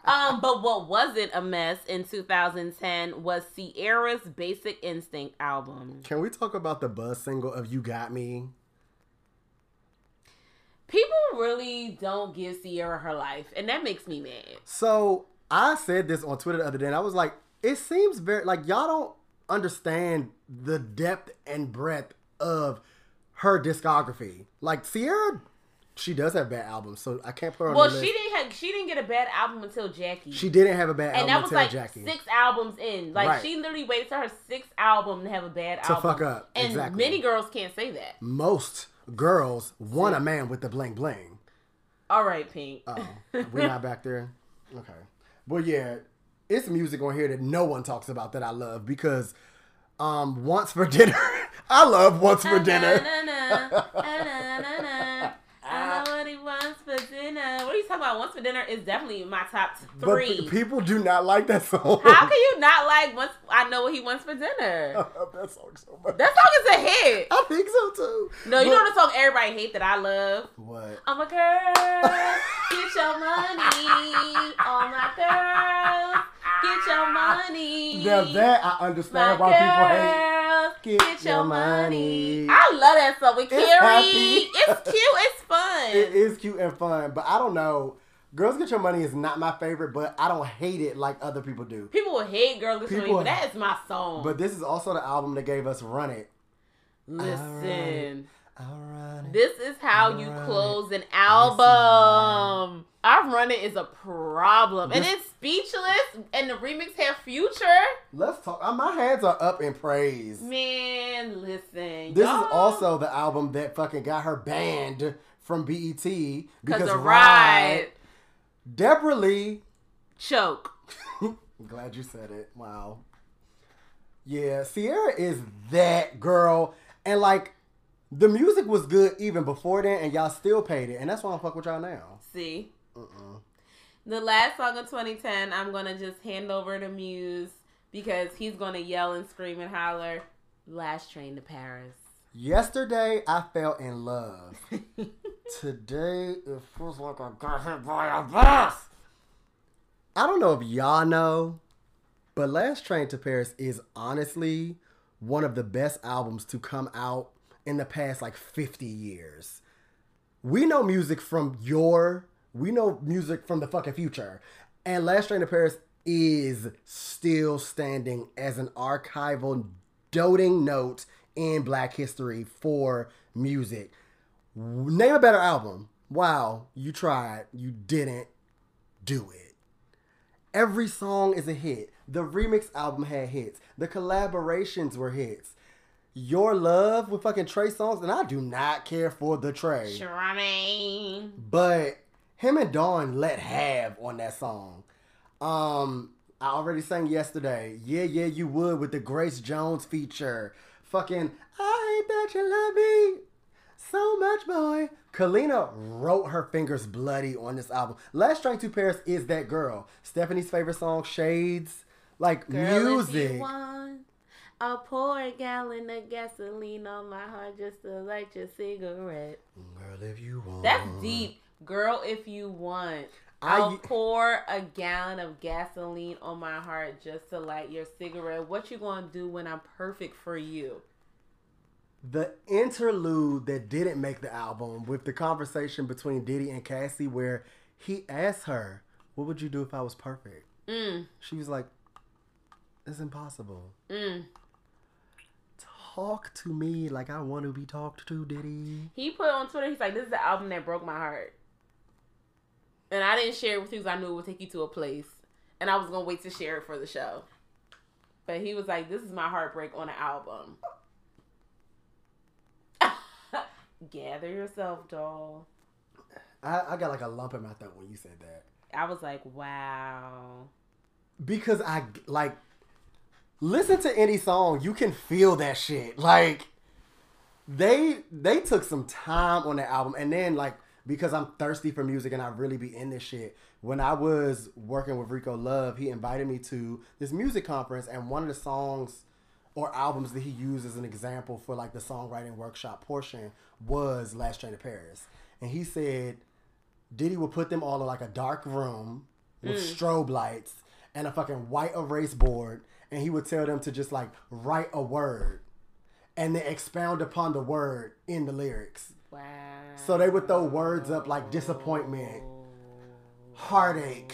Um, but what wasn't a mess in 2010 was Ciara's Basic Instinct album. Can we talk about the buzz single of "You Got Me"? People really don't give Ciara her life, and that makes me mad. So I said this on Twitter the other day, and I was like, it seems very like y'all don't understand the depth and breadth of her discography. Like Ciara, she does have bad albums, so I can't put her on Well, the she list. didn't have she didn't get a bad album until Jackie. She didn't have a bad album. and album that was until like Jackie. six albums in. Like Right. she literally waited to her sixth album to have a bad To album. fuck up, And exactly. many girls can't say that. Most girls want a man with the bling bling. All right, Pink. Oh, we're not back there. Okay, well, yeah, it's music on here that no one talks about that I love because, um, once for dinner, I love once for dinner. I know what he wants for dinner. What are you talking about? Once for dinner is definitely my top three. pe- people do not like that song. How can you not like once I know what he wants for dinner? I love that song so much. That song is a hit. I think so too. No, you But- know the song everybody hate that I love. what? I'm a girl, get your money. All my girls, get your money. Now that I understand my why people hate. Get get, your your money. money. I love that song with Carrie. It's cute. It's fun. It is cute and fun, but I don't know. Girls Get Your Money is not my favorite, but I don't hate it like other people do. People will hate Girls Get Your Money, but that is my song. But this is also the album that gave us Run It. Listen, I'll it. this is how you Alright. close an album. I've Run It is a problem, and it's speechless. And the remix have Future. Let's talk. uh, My hands are up in praise. Man, listen. This y'all- is also the album that fucking got her banned from BET because the Ride. ride Debra Lee. choke. Glad you said it. Wow. Yeah, Ciara is that girl, and like the music was good even before then, and y'all still paid it, and that's why I'm fuck with y'all now. See. The last song of 2010, I'm gonna just hand over to Muse because he's gonna yell and scream and holler. Last train to Paris. Yesterday, I fell in love. Today, it feels like I got hit by a bus. I don't know if y'all know, but Last Train to Paris is honestly one of the best albums to come out in the past like 50 years. We know music from your, we know music from the fucking future. And Last Train to Paris is still standing as an archival doting note in black history for music. Name a better album. Wow, you tried, you didn't do it. Every song is a hit. The remix album had hits. The collaborations were hits. Your Love with fucking Trey Songz, and I do not care for the Trey. But him and Dawn let have on that song. Um, I already sang yesterday. Yeah, yeah, you would with the Grace Jones feature. Fucking, I hate that you love me so much, boy. Kalenna wrote her fingers bloody on this album. Last Train to Paris is that girl. Stephanie's favorite song, Shades. Like Girl, music. I'll pour a gallon of gasoline on my heart just to light your cigarette. Girl, if you want. That's deep. Girl, if you want. I- I'll pour a gallon of gasoline on my heart just to light your cigarette. What you gonna do when I'm perfect for you? The interlude that didn't make the album with the conversation between Diddy and Cassie, where he asked her, What would you do if I was perfect? Mm, She was like, It's impossible. mm. Talk to me like I want to be talked to, Diddy. He put on Twitter, he's like, This is the album that broke my heart. And I didn't share it with you because I knew it would take you to a place. And I was gonna wait to share it for the show. But he was like, This is my heartbreak on an album. Gather yourself, doll. I, I got like a lump in my throat when you said that. I was like, wow. because I like listen to any song, you can feel that shit. Like they they took some time on that album, and then like because I'm thirsty for music and I really be in this shit. When I was working with Rico Love, he invited me to this music conference, and one of the songs or albums that he used as an example for like the songwriting workshop portion was Last Train to Paris, and he said Diddy would put them all in like a dark room with mm. strobe lights and a fucking white erase board, and he would tell them to just like write a word and then expound upon the word in the lyrics. Wow. So they would throw words up like disappointment, heartache,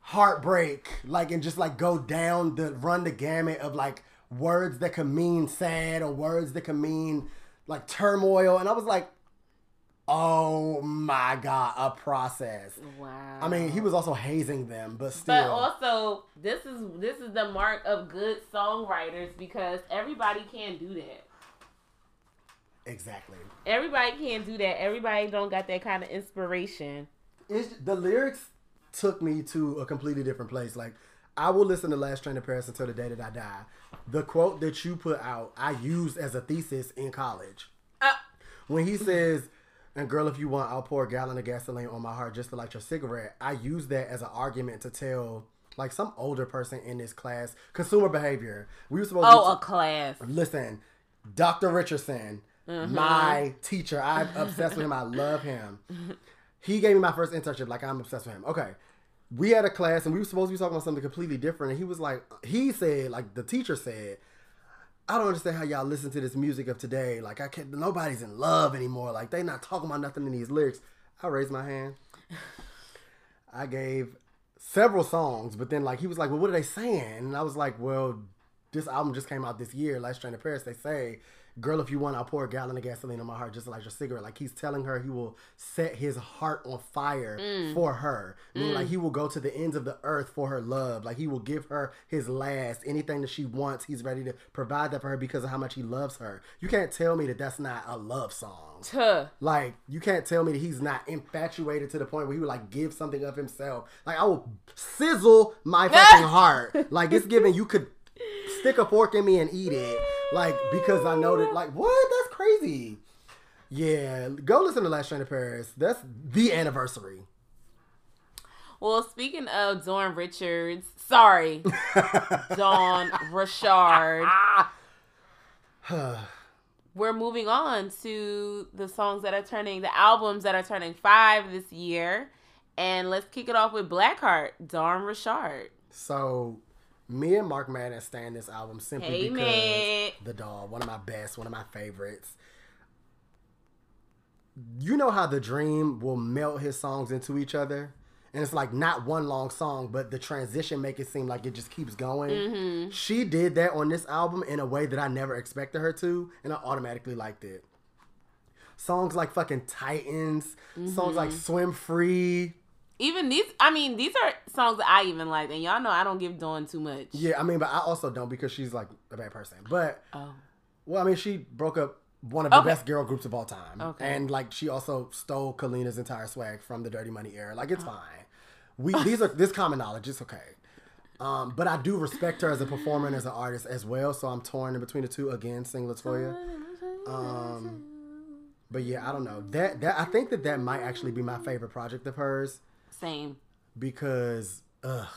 heartbreak, like and just like go down the run the gamut of like words that could mean sad or words that could mean like turmoil. And I was like, oh my god, a process. Wow. I mean, he was also hazing them, but still. But also, this is this is the mark of good songwriters because everybody can't do that. exactly. Everybody can't do that. Everybody don't got that kind of inspiration. it's the lyrics took me to a completely different place. Like I will listen to Last Train to Paris until the day that I die. The quote that you put out, I used as a thesis in college. Uh, When he says, "And girl, if you want, I'll pour a gallon of gasoline on my heart just to light your cigarette." I use that as an argument to tell like some older person in this class consumer behavior. We were supposed to oh, a class. listen, Dr. Richardson, mm-hmm. my teacher. I'm obsessed with him. I love him. He gave me my first internship. Like I'm obsessed with him. Okay. We had a class and we were supposed to be talking about something completely different. And he was like, he said, like the teacher said, I don't understand how y'all listen to this music of today. Like I can't nobody's in love anymore. Like they not talking about nothing in these lyrics. I raised my hand. I gave several songs, but then like he was like, Well, what are they saying? And I was like, Well, this album just came out this year, Last Train to Paris. They say, Girl, if you want, I'll pour a gallon of gasoline on my heart just like your cigarette. Like he's telling her he will set his heart on fire mm. for her. Meaning like mm. he will go to the ends of the earth for her love. Like he will give her his last. Anything that she wants, he's ready to provide that for her because of how much he loves her. You can't tell me that that's not a love song. Tuh. Like you can't tell me that he's not infatuated to the point where he would like give something of himself. Like I will sizzle my fucking heart. Like it's given you could stick a fork in me and eat it. Like because I know that like what? That's crazy. Yeah, go listen to Last Train to Paris. That's the anniversary. Well, speaking of Dawn Richards, sorry, Dawn Richard. We're moving on to the songs that are turning, the albums that are turning five this year. And let's kick it off with Blackheart, Dawn Richard. So me and Mark Madden stand this album simply Hey, because the dog, one of my best, one of my favorites. You know how the dream will melt his songs into each other? And it's like not one long song, but the transition make it seem like it just keeps going. Mm-hmm. She did that on this album in a way that I never expected her to, and I automatically liked it. Songs like fucking Titans, songs Mm-hmm. like Swim Free, Even these, I mean, these are songs that I even like. And y'all know I don't give Dawn too much. Yeah, I mean, but I also don't because she's like a bad person. But Oh. well, I mean, she broke up one of the Okay. best girl groups of all time, Okay. and like she also stole Kalenna's entire swag from the Dirty Money era. Like it's fine. We these are this common knowledge. It's okay. Um, but I do respect her as a performer and as an artist as well. So I'm torn in between the two. Again, sing Latoya. Um, but yeah, I don't know. That that I think that that might actually be my favorite project of hers Same. because ugh.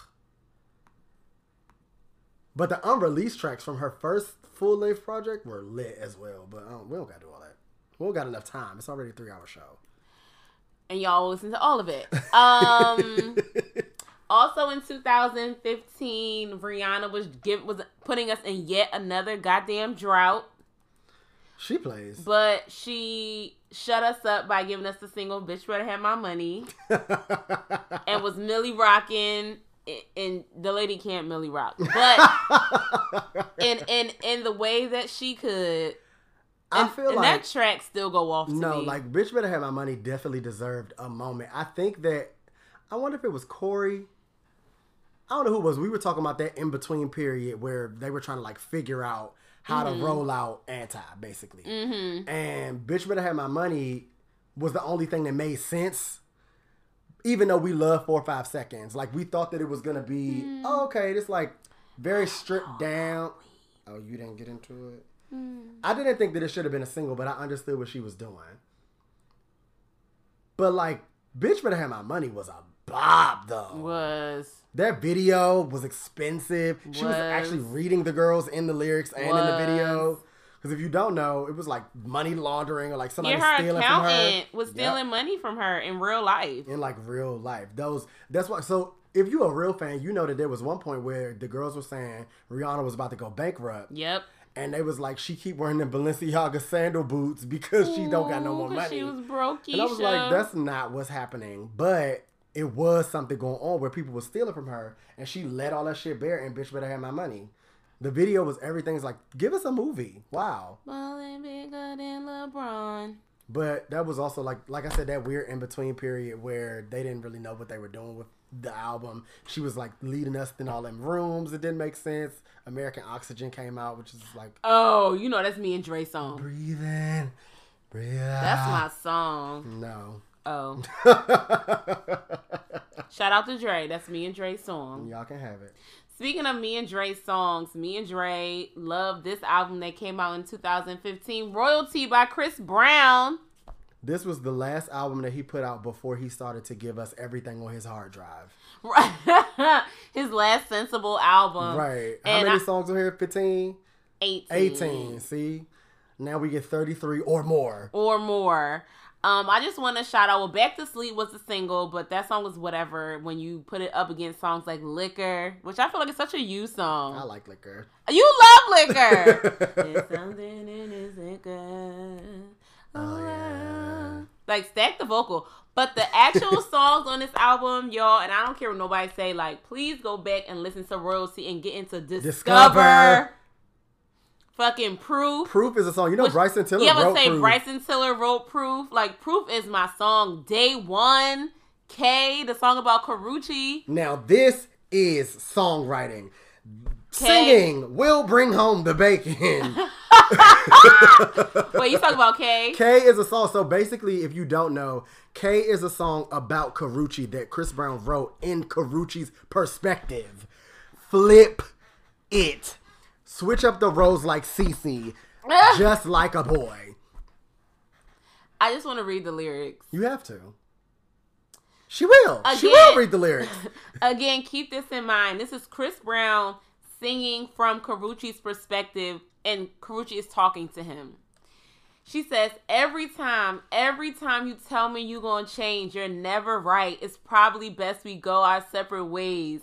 But the unreleased tracks from her first full length project were lit as well. But um, we don't got to do all that. We don't got enough time. It's already a three hour show. And y'all listen to all of it. Um also in 2015, Rihanna was give was putting us in yet another goddamn drought. She plays. But she shut us up by giving us the single "Bitch Better Have My Money" and was Millie rocking. And the lady can't Millie rock, but in in in the way that she could, I feel and like that track still go off to no, me. like bitch better have my money. Definitely deserved a moment. I think that I wonder if it was Corey. I don't know who it was. We were talking about that in between period where they were trying to like figure out how Mm-hmm. to roll out anti basically. And bitch better have my money was the only thing that made sense. Even though we love four or five seconds, like we thought that it was gonna be Mm. oh, okay, this like very stripped down. Oh, you didn't get into it. Mm. I didn't think that it should have been a single, but I understood what she was doing. But like, bitch better have my money was a bob though. was That video was expensive. She was Was. actually reading the girls in the lyrics and in the video. Because if you don't know, it was like money laundering or like somebody yeah, stealing from her accountant was Yep. stealing money from her in real life. in like real life. Those that's why. So if you're a real fan, you know that there was one point where the girls were saying Rihanna was about to go bankrupt. Yep. And they was like, she keep wearing the Balenciaga sandal boots because she don't got no Ooh, more money. She was broke. and I was like, that's not what's happening. But it was something going on where people were stealing from her, and she let all that shit bare. And bitch better have my money. The video was everything's like, give us a movie. Wow. Ballin' bigger than LeBron. But that was also like, like I said, that weird in between period where they didn't really know what they were doing with the album. She was like leading us in all them rooms. It didn't make sense. American Oxygen came out, which is like Oh, you know that's me and Dre song. breathe in, breathe That's my song. No. Oh, shout out to Dre. That's me and Dre's song. Y'all can have it. Speaking of me and Dre songs, me and Dre love this album that came out in 2015, Royalty by Chris Brown. This was the last album that he put out before he started to give us everything on his hard drive. Right. His last sensible album. right. How many I- songs are here? 15? 18. 18. See? Now we get 33 or more. or more. Um, I just want to shout out. Well, "Back to Sleep" was a single, but that song was whatever. When you put it up against songs like "Liquor," which I feel like it's such a you song. I like liquor. you love "Liquor." There's something in this liquor. Oh, yeah. Like stack the vocal, but the actual songs on this album, y'all, and I don't care what nobody say. Like, please go back and listen to Royalty and get into Discover. Discover. Fucking proof. Proof is a song. You know Which- Bryson Tiller Yeah, but wrote say Proof. Bryson Tiller wrote Proof. Like Proof is my song. Day one. K, the song about Karrueche. Now this is songwriting. Singing will bring home the bacon. Wait, you talking about K? K is a song. So basically, if you don't know, K is a song about Karrueche that Chris Brown wrote in Karrueche's perspective. Flip it. Switch up the roles like Cece, just like a boy. I just want to read the lyrics. You have to. She will. she will read the lyrics. Again, keep this in mind. This is Chris Brown singing from Karrueche's perspective, and Karrueche is talking to him. She says, Every time, every time you tell me you're going to change, you're never right. It's probably best we go our separate ways.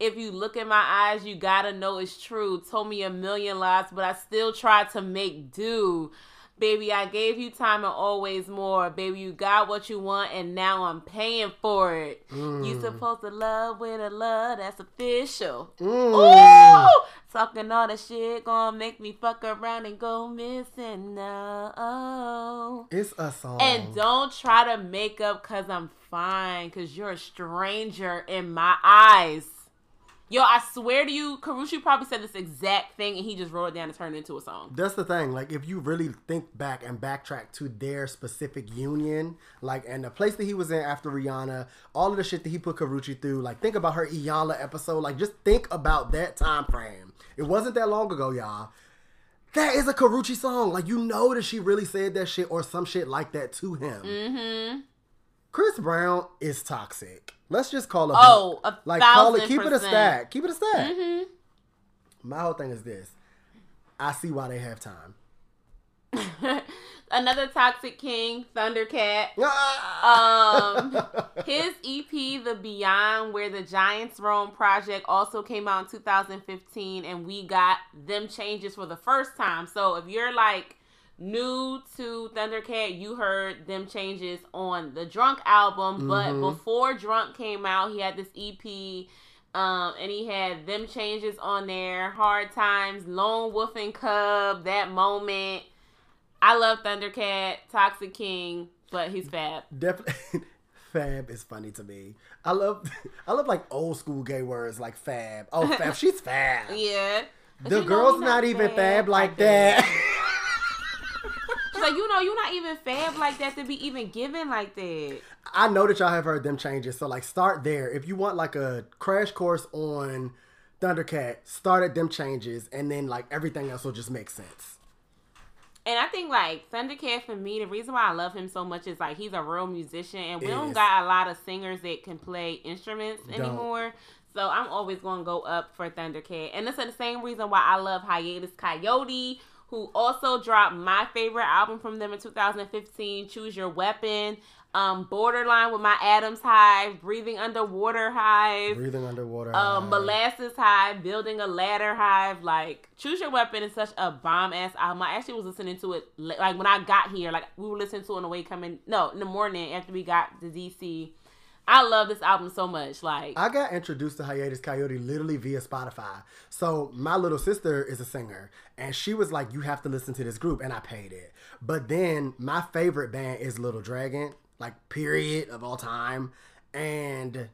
If you look in my eyes, you gotta know it's true. Told me a million lies, but I still tried to make do. Baby, I gave you time and always more. Baby, you got what you want, and now I'm paying for it. You supposed to love with a love that's official. Mm. Ooh! Talking all the shit gonna make me fuck around and go missing now. It's a song. And don't try to make up cause I'm fine, cause you're a stranger in my eyes. Yo, I swear to you, Karrueche probably said this exact thing and he just wrote it down and turned it into a song. That's the thing. Like, if you really think back and backtrack to their specific union, like, and the place that he was in after Rihanna, all of the shit that he put Karrueche through, like, think about her Iyanla episode. Like, just think about that time frame. It wasn't that long ago, y'all. That is a Karrueche song. Like, you know that she really said that shit or some shit like that to him. Mm-hmm. Chris Brown is toxic. Let's just call it. Oh, a like call it. Keep it a stack. Keep it a stack. Mm-hmm. My whole thing is this. I see why they have time. Another Toxic King, Thundercat. Ah! Um, his EP, The Beyond, where the Giants Roam project also came out in 2015, and we got them changes for the first time. So if you're like new to Thundercat, you heard them changes on the Drunk album, but Mhm. before Drunk came out, he had this EP. Um, and he had them changes on there, Hard Times, Lone Wolf and Cub, That Moment. I love Thundercat, Toxic King, but he's fab. Definitely. Fab is funny to me. I love, I love like old school gay words like fab. Oh, fab, she's fab. Yeah. The girl's you're not, even fab like that. She's like, you know, you're not even fab like that to be even given like that. I know that y'all have heard them changes, so like start there. If you want like a crash course on Thundercat, start at them changes, and then like everything else will just make sense. And I think like Thundercat for me, the reason why I love him so much is like he's a real musician, and we don't got a lot of singers that can play instruments Don't. anymore. So I'm always gonna go up for Thundercat, and that's the same reason why I love Hiatus Kaiyote, who also dropped my favorite album from them in 2015, Choose Your Weapon. Um, Borderline with my Atoms Hive, Breathing Underwater Hive, Breathing underwater. um, uh, molasses hive, building a ladder hive. Like, choose your weapon is such a bomb ass album. I actually was listening to it like when I got here. Like we were listening to it on the way coming. No, in the morning after we got to DC. I love this album so much. Like, I got introduced to Hiatus Kaiyote literally via Spotify. So my little sister is a singer, and she was like, "You have to listen to this group," and I paid it. But then my favorite band is Little Dragon, like period of all time. And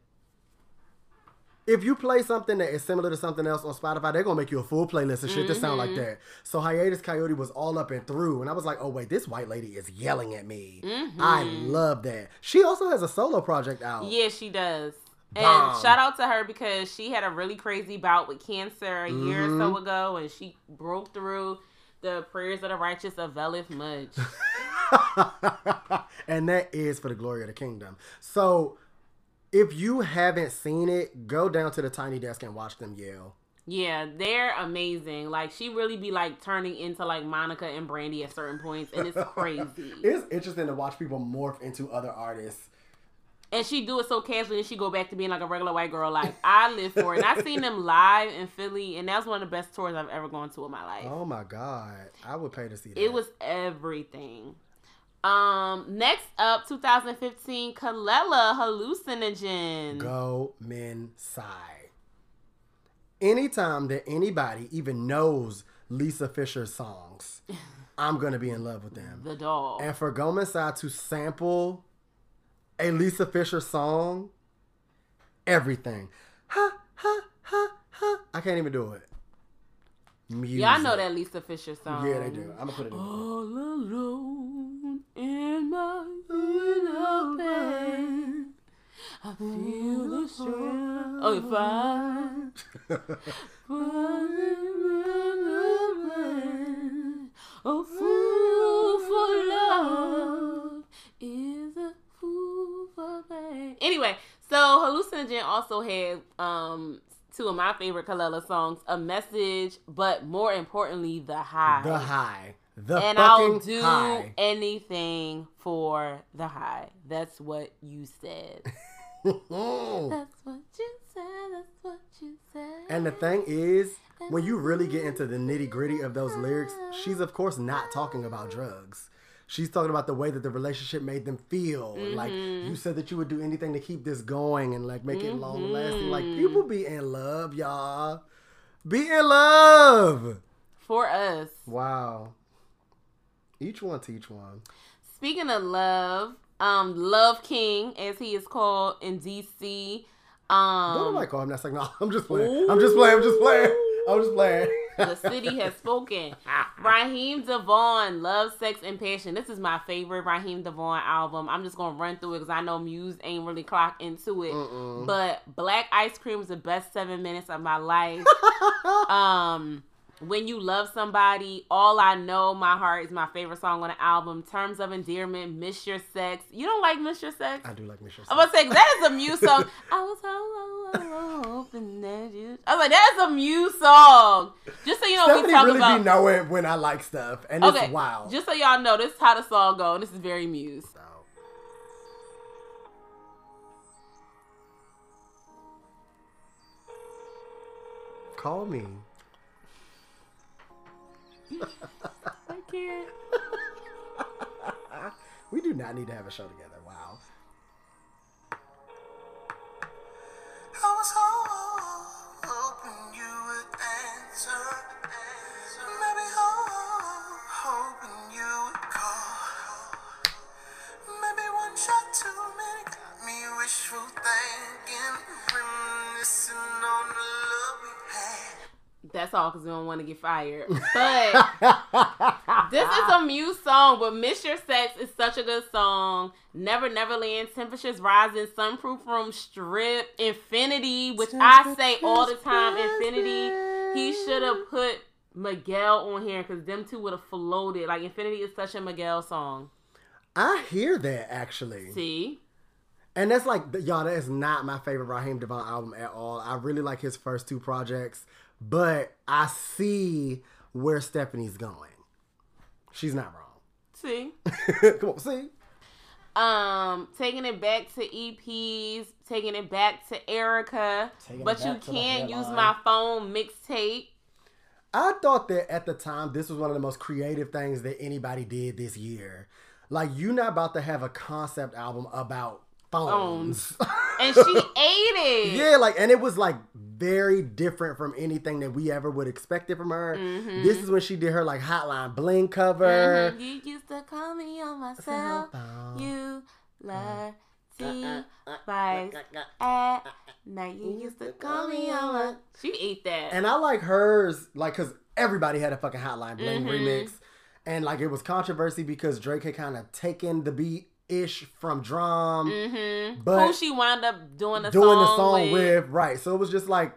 if you play something that is similar to something else on Spotify, they're gonna make you a full playlist of shit that sound like that. So Hiatus Kaiyote was all up and through, and I was like, "Oh wait, this white lady is yelling at me." I love that. She also has a solo project out. yeah, she does. And shout out to her because she had a really crazy bout with cancer a year or Mm-hmm. so ago, and she broke through. The prayers of the righteous availeth much. and that is for the glory of the kingdom. So, if you haven't seen it, go down to the tiny desk and watch them yell. Yeah, they're amazing. Like she really be like turning into like Monica and Brandy at certain points, and it's crazy. It's interesting to watch people morph into other artists. and she do it so casually, and she go back to being like a regular white girl. Like I live for it. And I seen them live in Philly, and that was one of the best tours I've ever gone to in my life. Oh my god, I would pay to see that. It was everything. Um, next up, 2015, Kelela hallucinogen. go men sigh. Anytime that anybody even knows Lisa Fischer's songs, I'm gonna be in love with them. The doll. And for Sachs to sample a Lisa Fisher song, everything. Ha, ha, ha, ha. I can't even do it. Music. Y'all know that Lisa Fischer song. Yeah, they do. I'm gonna put it in. All alone in my little bed. I feel the strength. Oh, if I a fool for love is a fool for pain. Anyway, so hallucinogen also had um two of my favorite Kelela songs, a message, but more importantly, the high. The high. The high and I'll do high. anything for the high. That's what you said. That's what you said. That's what you said. And the thing is, when you really get into the nitty gritty of those lyrics, she's of course not talking about drugs. She's talking about the way that the relationship made them feel. And, Like Mm-hmm. you said that you would do anything to keep this going and like make it long lasting. Like Mm-hmm. people be in love, y'all. Be in love. for us. Wow. Each one teach one. Speaking of love, um, Love King, as he is called in DC, Don't Um, nobody call him that second album. I'm just playing. I'm just playing. I'm just playing. I'm just playing. The city has spoken. Raheem DeVaughn, Love, Sex, and Passion. This is my favorite Raheem DeVaughn album. I'm just gonna run through it because I know Muse ain't really clocked into it. Mm-mm. But Black Ice Cream was the best seven minutes of my life. um, when you love somebody, all I know, my heart is my favorite song on the album. Terms of endearment, miss your sex. You don't like miss your sex? I do like Michelle. I'm gonna say that is a Muse song. I was ho- ho- ho- hoping that you. I was like, that's a Muse song. Just so you know, Stephanie we talk really about. be knowing when I like stuff, and okay, it's wild. just so y'all know, this is how the song go. And this is very Muse. So. Call me. I can't. We do not need to have a show together. Wow. I was ho- hoping you would answer. Maybe ho- hoping you would call. Maybe one shot too many got me wishful thinking, reminiscing on the love we had. That's all because we don't want to get fired. But this is a Muse song, but Miss Your Sex is such a good song. Never Neverland, Temperatures Rising, Sunproof Room, Strip, Infinity, which I say all the time, Infinity. He should have put Miguel on here because them two would have floated. Like Infinity is such a Miguel song. I hear that actually. See? And that's like, y'all, that is not my favorite Raheem DeVaughn album at all. I really like his first two projects, but I see where Stephanie's going. She's not wrong. See? Come on, see? Um, taking it back to EPs, taking it back to Erykah, Taking but you back to the can't use my phone mixtape. I thought that at the time, this was one of the most creative things that anybody did this year. Like, you're not about to have a concept album about phones. and she ate it. yeah, like, and it was like very different from anything that we ever would expect it from her. Mm-hmm. This is when she did her like Hotline Bling cover. Mhm. You used to call me on my cell. You love T by at now you used to call me on my. She ate that. And I like hers, like, cause everybody had a fucking Hotline Bling Mhm. remix, and like it was controversy because Drake had kind of taken the beat ish from D.R.A.M., mm-hmm. but Who she wound up doing the doing song the song with. with. right. So it was just like,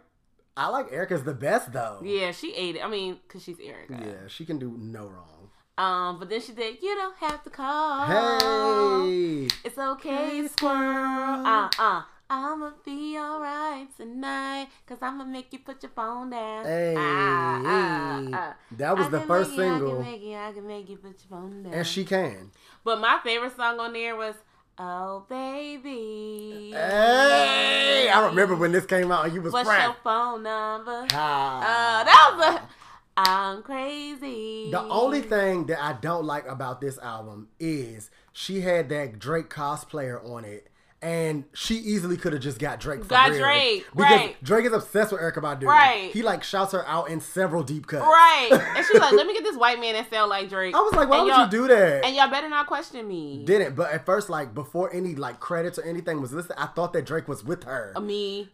I like Erykah's the best though. Yeah, she ate it. I mean, cause she's Erica. yeah, she can do no wrong. Um, but then she did. You don't have to call. Hey, It's okay, squirrel. Uh uh. I'ma be alright tonight, cause I'ma make you put your phone down. hey, Ah, ah, hey. ah. that was I the first you, I can make you, I can make you put your phone down. and she can. But my favorite song on there was "Oh Baby." Hey, I remember when this came out and you was What's cracked. your phone number? Uh, Ah. that was a. I'm crazy. The only thing that I don't like about this album is she had that Drake cosplayer on it. And she easily could have just got Drake for Got real. Drake, because right. Drake is obsessed with Erykah Badu. Right. He like shouts her out in several deep cuts. Right. And she's like, let me get this white man that sound like Drake. I was like, why And would y'all- do that? And y'all better not question me. Didn't, but at first, like before any like credits or anything was listed, I thought that Drake was with her. Me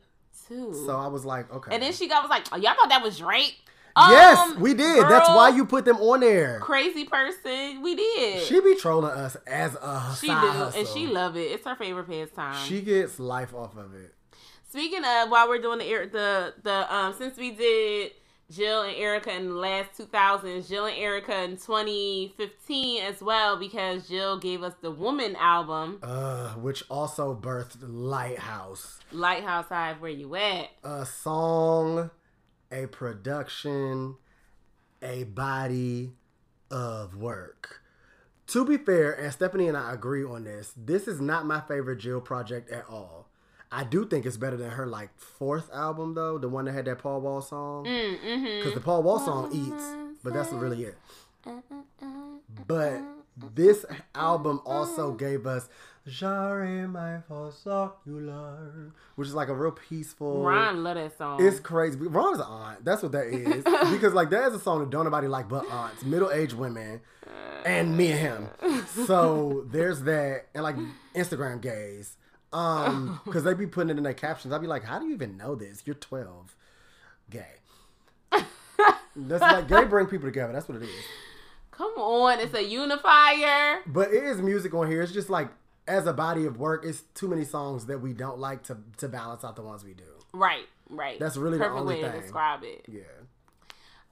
too. so I was like, okay. and then she got was like, oh, y'all thought that was Drake? Yes, Um, we did. That's why you put them on there. crazy person. We did. She be trolling us as a She side do, hustle. and she love it. It's her favorite pastime. She gets life off of it. Speaking of, while we're doing the the the um, since we did Jill and Erykah in the last 2000s, Jill and Erykah in 2015 as well, because Jill gave us the Woman album, Uh, which also birthed Lighthouse. Lighthouse High, where you at? A song, a production, a body of work. To be fair, and Stephanie and I agree on this, this is not my favorite Jill project at all. I do think it's better than her like fourth album though, the one that had that Paul Wall song. Mm, mm-hmm. Because the Paul Wall song eats, but that's really it. But this album also gave us Jare my Fosocular, which is like a real peaceful. Ron love that song. It's crazy. Ron's an aunt. That's what that is. because like that is a song that don't nobody like but aunts, middle aged women, and me and him. So there's that, and like Instagram gays. Um, because they be putting it in their captions. I'd be like, how do you even know this? You're 12. Gay. That's like gay bring people together. That's what it is. Come on, it's a unifier. But it is music on here. It's just like as a body of work, it's too many songs that we don't like to to balance out the ones we do. Right, right. That's really the perfect only way to describe it. Yeah.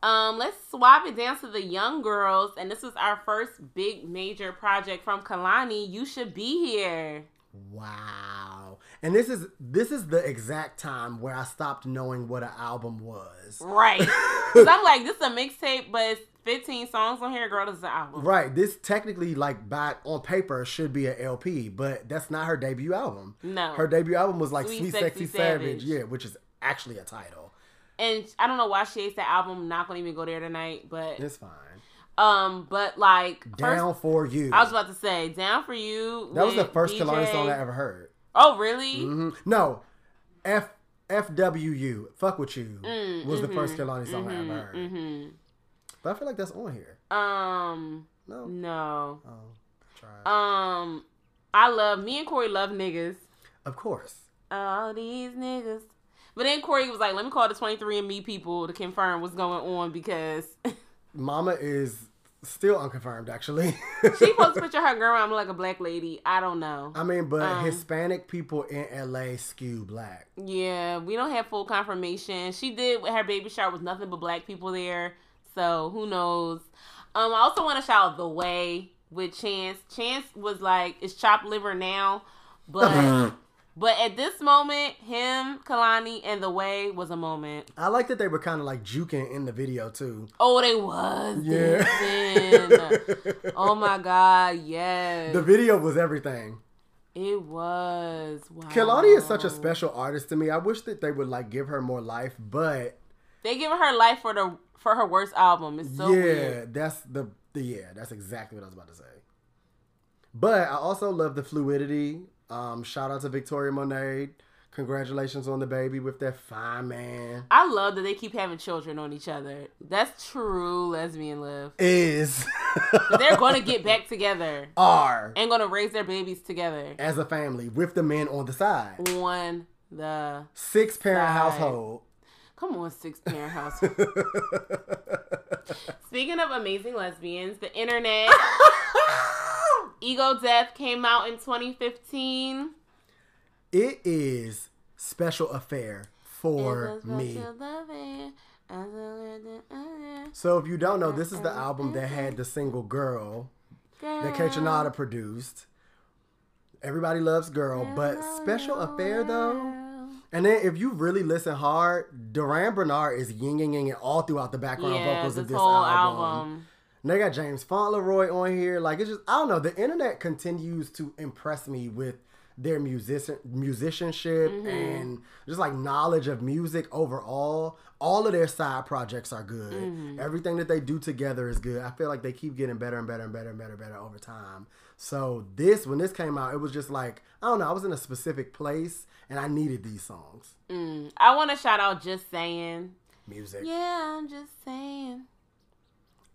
Um, let's swap it down to the young girls, and this was our first big major project from Kehlani. You should be here. Wow. And this is this is the exact time where I stopped knowing what an album was. Right. Because I'm like, this is a mixtape, but it's 15 songs on here. Girl, this is an album. Right. This technically like by on paper should be an LP, but that's not her debut album. No. Her debut album was like Sweet, Sweet, Sexy Sexy, Savage. Savage. Yeah, which is actually a title. And I don't know why she hates that album. Not gonna even go there tonight, but It's fine. um, but like first- Down for you. I was about to say, "Down for You." that was the first DJ. Kehlani song I ever heard. Oh, really? hmm No, F FWU, fuck with you, Mm, was the mhm, first Kehlani song I ever heard. But I feel like that's on here. Um, No, no. oh, try. Um, I love me and Corey love niggas. of course. All these niggas. But then Corey was like, "Let me call the 23andMe people to confirm what's going on because Mama is still unconfirmed, actually. she supposed to picture her grandma like a black lady. I don't know. I mean, but Um, Hispanic people in LA skew black. Yeah, we don't have full confirmation. She did her baby shower with nothing but black people there. So who knows? Um, I also want to shout out the way with Chance. Chance was like, "It's chopped liver now," but but at this moment, him, Kehlani, and the way was a moment. I like that they were kind of like juking in the video too. Oh, they was Yeah. oh my god, yes, The video was everything. it was. Wow. Kehlani is such a special artist to me. I wish that they would like give her more life, but They giving her life for the for her worst album. It's so yeah, weird. that's the, the yeah, that's exactly what I was about to say. But I also love the fluidity. Um, shout out to Victoria Monet. Congratulations on the baby with that fine man. I love that they keep having children on each other. That's true lesbian love. Is They're going to get back together are and going to raise their babies together as a family with the men on the side. on the. Six parent household. Come on, six parent household. Speaking of amazing lesbians, the internet. Ego Death came out in 2015. It is special affair for me. what you loving. I love it, So if you don't know, this is the album that had the single "Girl" that K girl. Produced. Everybody loves "Girl," but "Special Affair" though. And then if you really listen hard, Durand Bernarr is yin yang yang all throughout the background Yeah, vocals this of this whole album. album. And they got James Fauntleroy on here. Like it's just I don't know. The internet continues to impress me with their musician musicianship Mm-hmm. and just like knowledge of music overall. All of their side projects are good. Mm-hmm. Everything that they do together is good. I feel like they keep getting better and better and better and better and better over time. So this when this came out, it was just like I don't know. I was in a specific place and I needed these songs. Mm. I want to shout out Just Saying. Music Yeah, I'm just saying.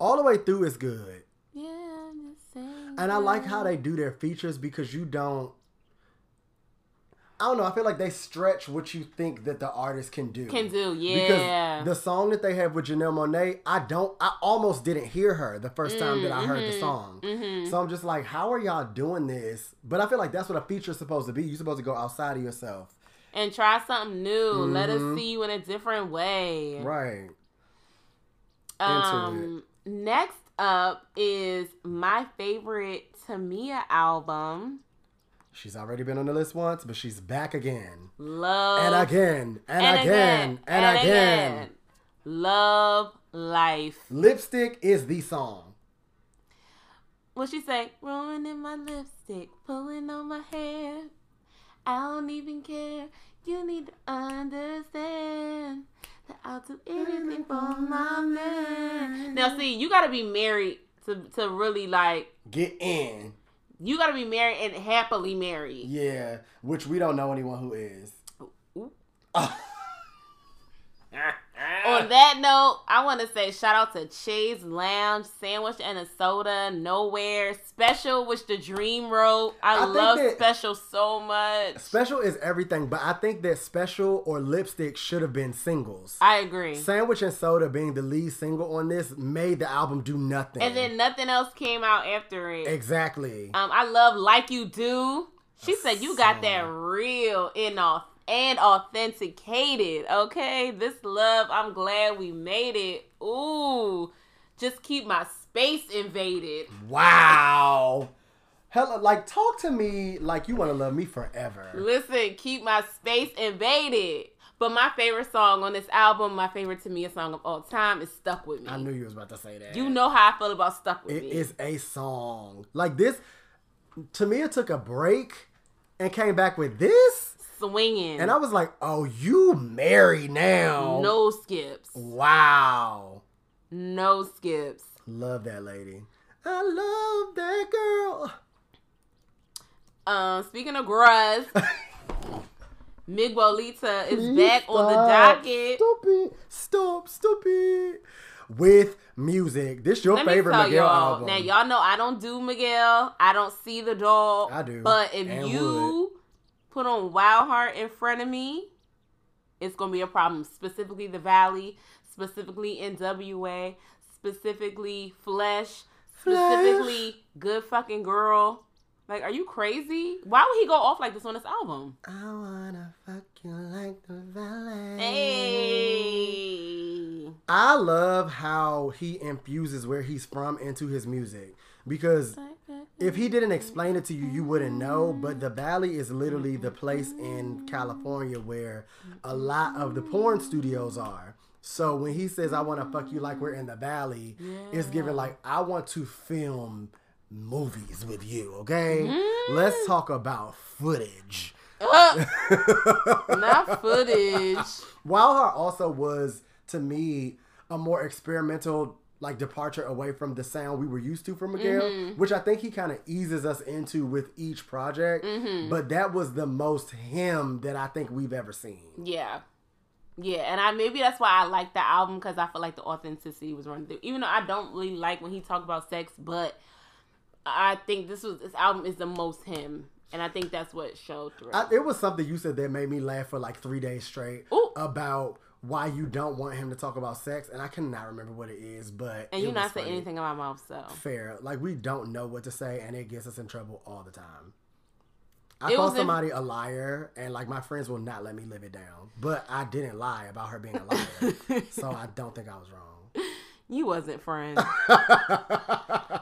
all the way through is good. Yeah, I'm just saying. And I like how they do their features because you don't. I don't know. I feel like they stretch what you think that the artist can do. Can do, yeah. Because the song that they have with Janelle Monáe, I don't. I almost didn't hear her the first time that I heard Mm-hmm. the song. So I'm just like, how are y'all doing this? But I feel like that's what a feature is supposed to be. You're supposed to go outside of yourself, and try something new. Let us see you in a different way. Mm-hmm. right? Um, next up is my favorite Tamia album, She's already been on the list once, but she's back again Love and again and, again, and, again. Love Life. Lipstick is the song. What she say? Ruining my lipstick, pulling on my hair. I don't even care. You need to understand that I'll do anything for my man. Now, see, you gotta be married to to really like. Get in. You gotta be married and happily married. Yeah, which we don't know anyone who is. Ah. On that note, I want to say shout out to Chaise Lounge, Sandwich and a Soda, Nowhere, Special, which the Dream wrote. I, I love that- Special so much. Special is everything, but I think that Special or Lipstick should have been singles. I agree. Sandwich and Soda being the lead single on this made the album do nothing. And then nothing else came out after it. exactly. Um, I love Like You Do. She said you got that real au- and authenticated. Okay, this love. I'm glad we made it. Ooh, just keep my space invaded. wow. Hella, like talk to me like you want to love me forever. Listen, keep my space invaded. But my favorite song on this album, my favorite to me, a song of all time, is "Stuck with Me." I knew you was about to say that. You know how I feel about "Stuck with It Me." It is a song. Like this, to me, it took a break and came back with this. Swinging, And I was like, oh, you married now. no skips, Wow. no skips. Love that lady. I love that girl. Um, speaking of gruz, Miguelita is Please back on the stop. docket. Stupid. Stop. Stupid. With music. This your Let favorite Miguel y'all. album. Now y'all know I don't do Miguel. I don't see the dog. I do, But if and you put on Wild Heart in front of me, it's gonna be a problem. Specifically the Valley, specifically NWA, specifically Flesh, specifically Good Fucking Girl. Like, are you crazy? Why would he go off like this on this album? I wanna fuck you like the valley. Hey. I love how he infuses where he's from into his music because if he didn't explain it to you, you wouldn't know. But the Valley is literally the place in California where a lot of the porn studios are. So when he says, I want to fuck you like we're in the Valley, it's given like, I want to film movies with you, okay? Let's mm. talk about footage. Uh, not footage. Wild Heart also was to me a more experimental like departure away from the sound we were used to from Miguel, Mm-hmm. which I think he kind of eases us into with each project. Mm-hmm. But that was the most him that I think we've ever seen. Yeah. Yeah, and I maybe that's why I like the album because I feel like the authenticity was running through. Even though I don't really like when he talked about sex, but I think this was this album is the most him, and I think that's what showed through. I, it was something you said that made me laugh for like three days straight Ooh. about why you don't want him to talk about sex, and I cannot remember what it is, but and you not say funny. anything in my mouth, so fair. Like we don't know what to say, and it gets us in trouble all the time. I It call was in- somebody a liar, and like my friends will not let me live it down. But I didn't lie about her being a liar, so I don't think I was wrong. you wasn't friends.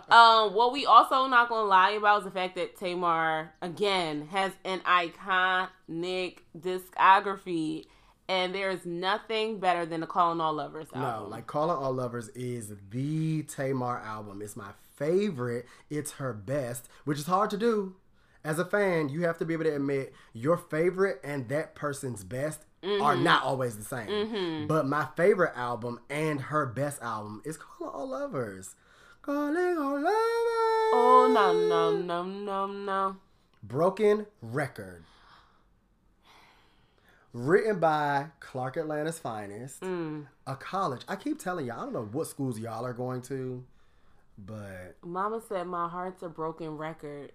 um, what we also not gonna lie about is the fact that Tamar again has an iconic discography, and there is nothing better than the Calling All Lovers album. No, like Calling All Lovers is the Tamar album. It's my favorite. It's her best, which is hard to do. As a fan, you have to be able to admit your favorite and that person's best are mm-hmm. not always the same. Mm-hmm. But my favorite album and her best album is Calling All Lovers. Calling All Lovers. Oh no no no no no. Broken Record. Written by Clark Atlanta's finest. Mm. A college. I keep telling y'all, I don't know what schools y'all are going to, but Mama said my heart's a broken record.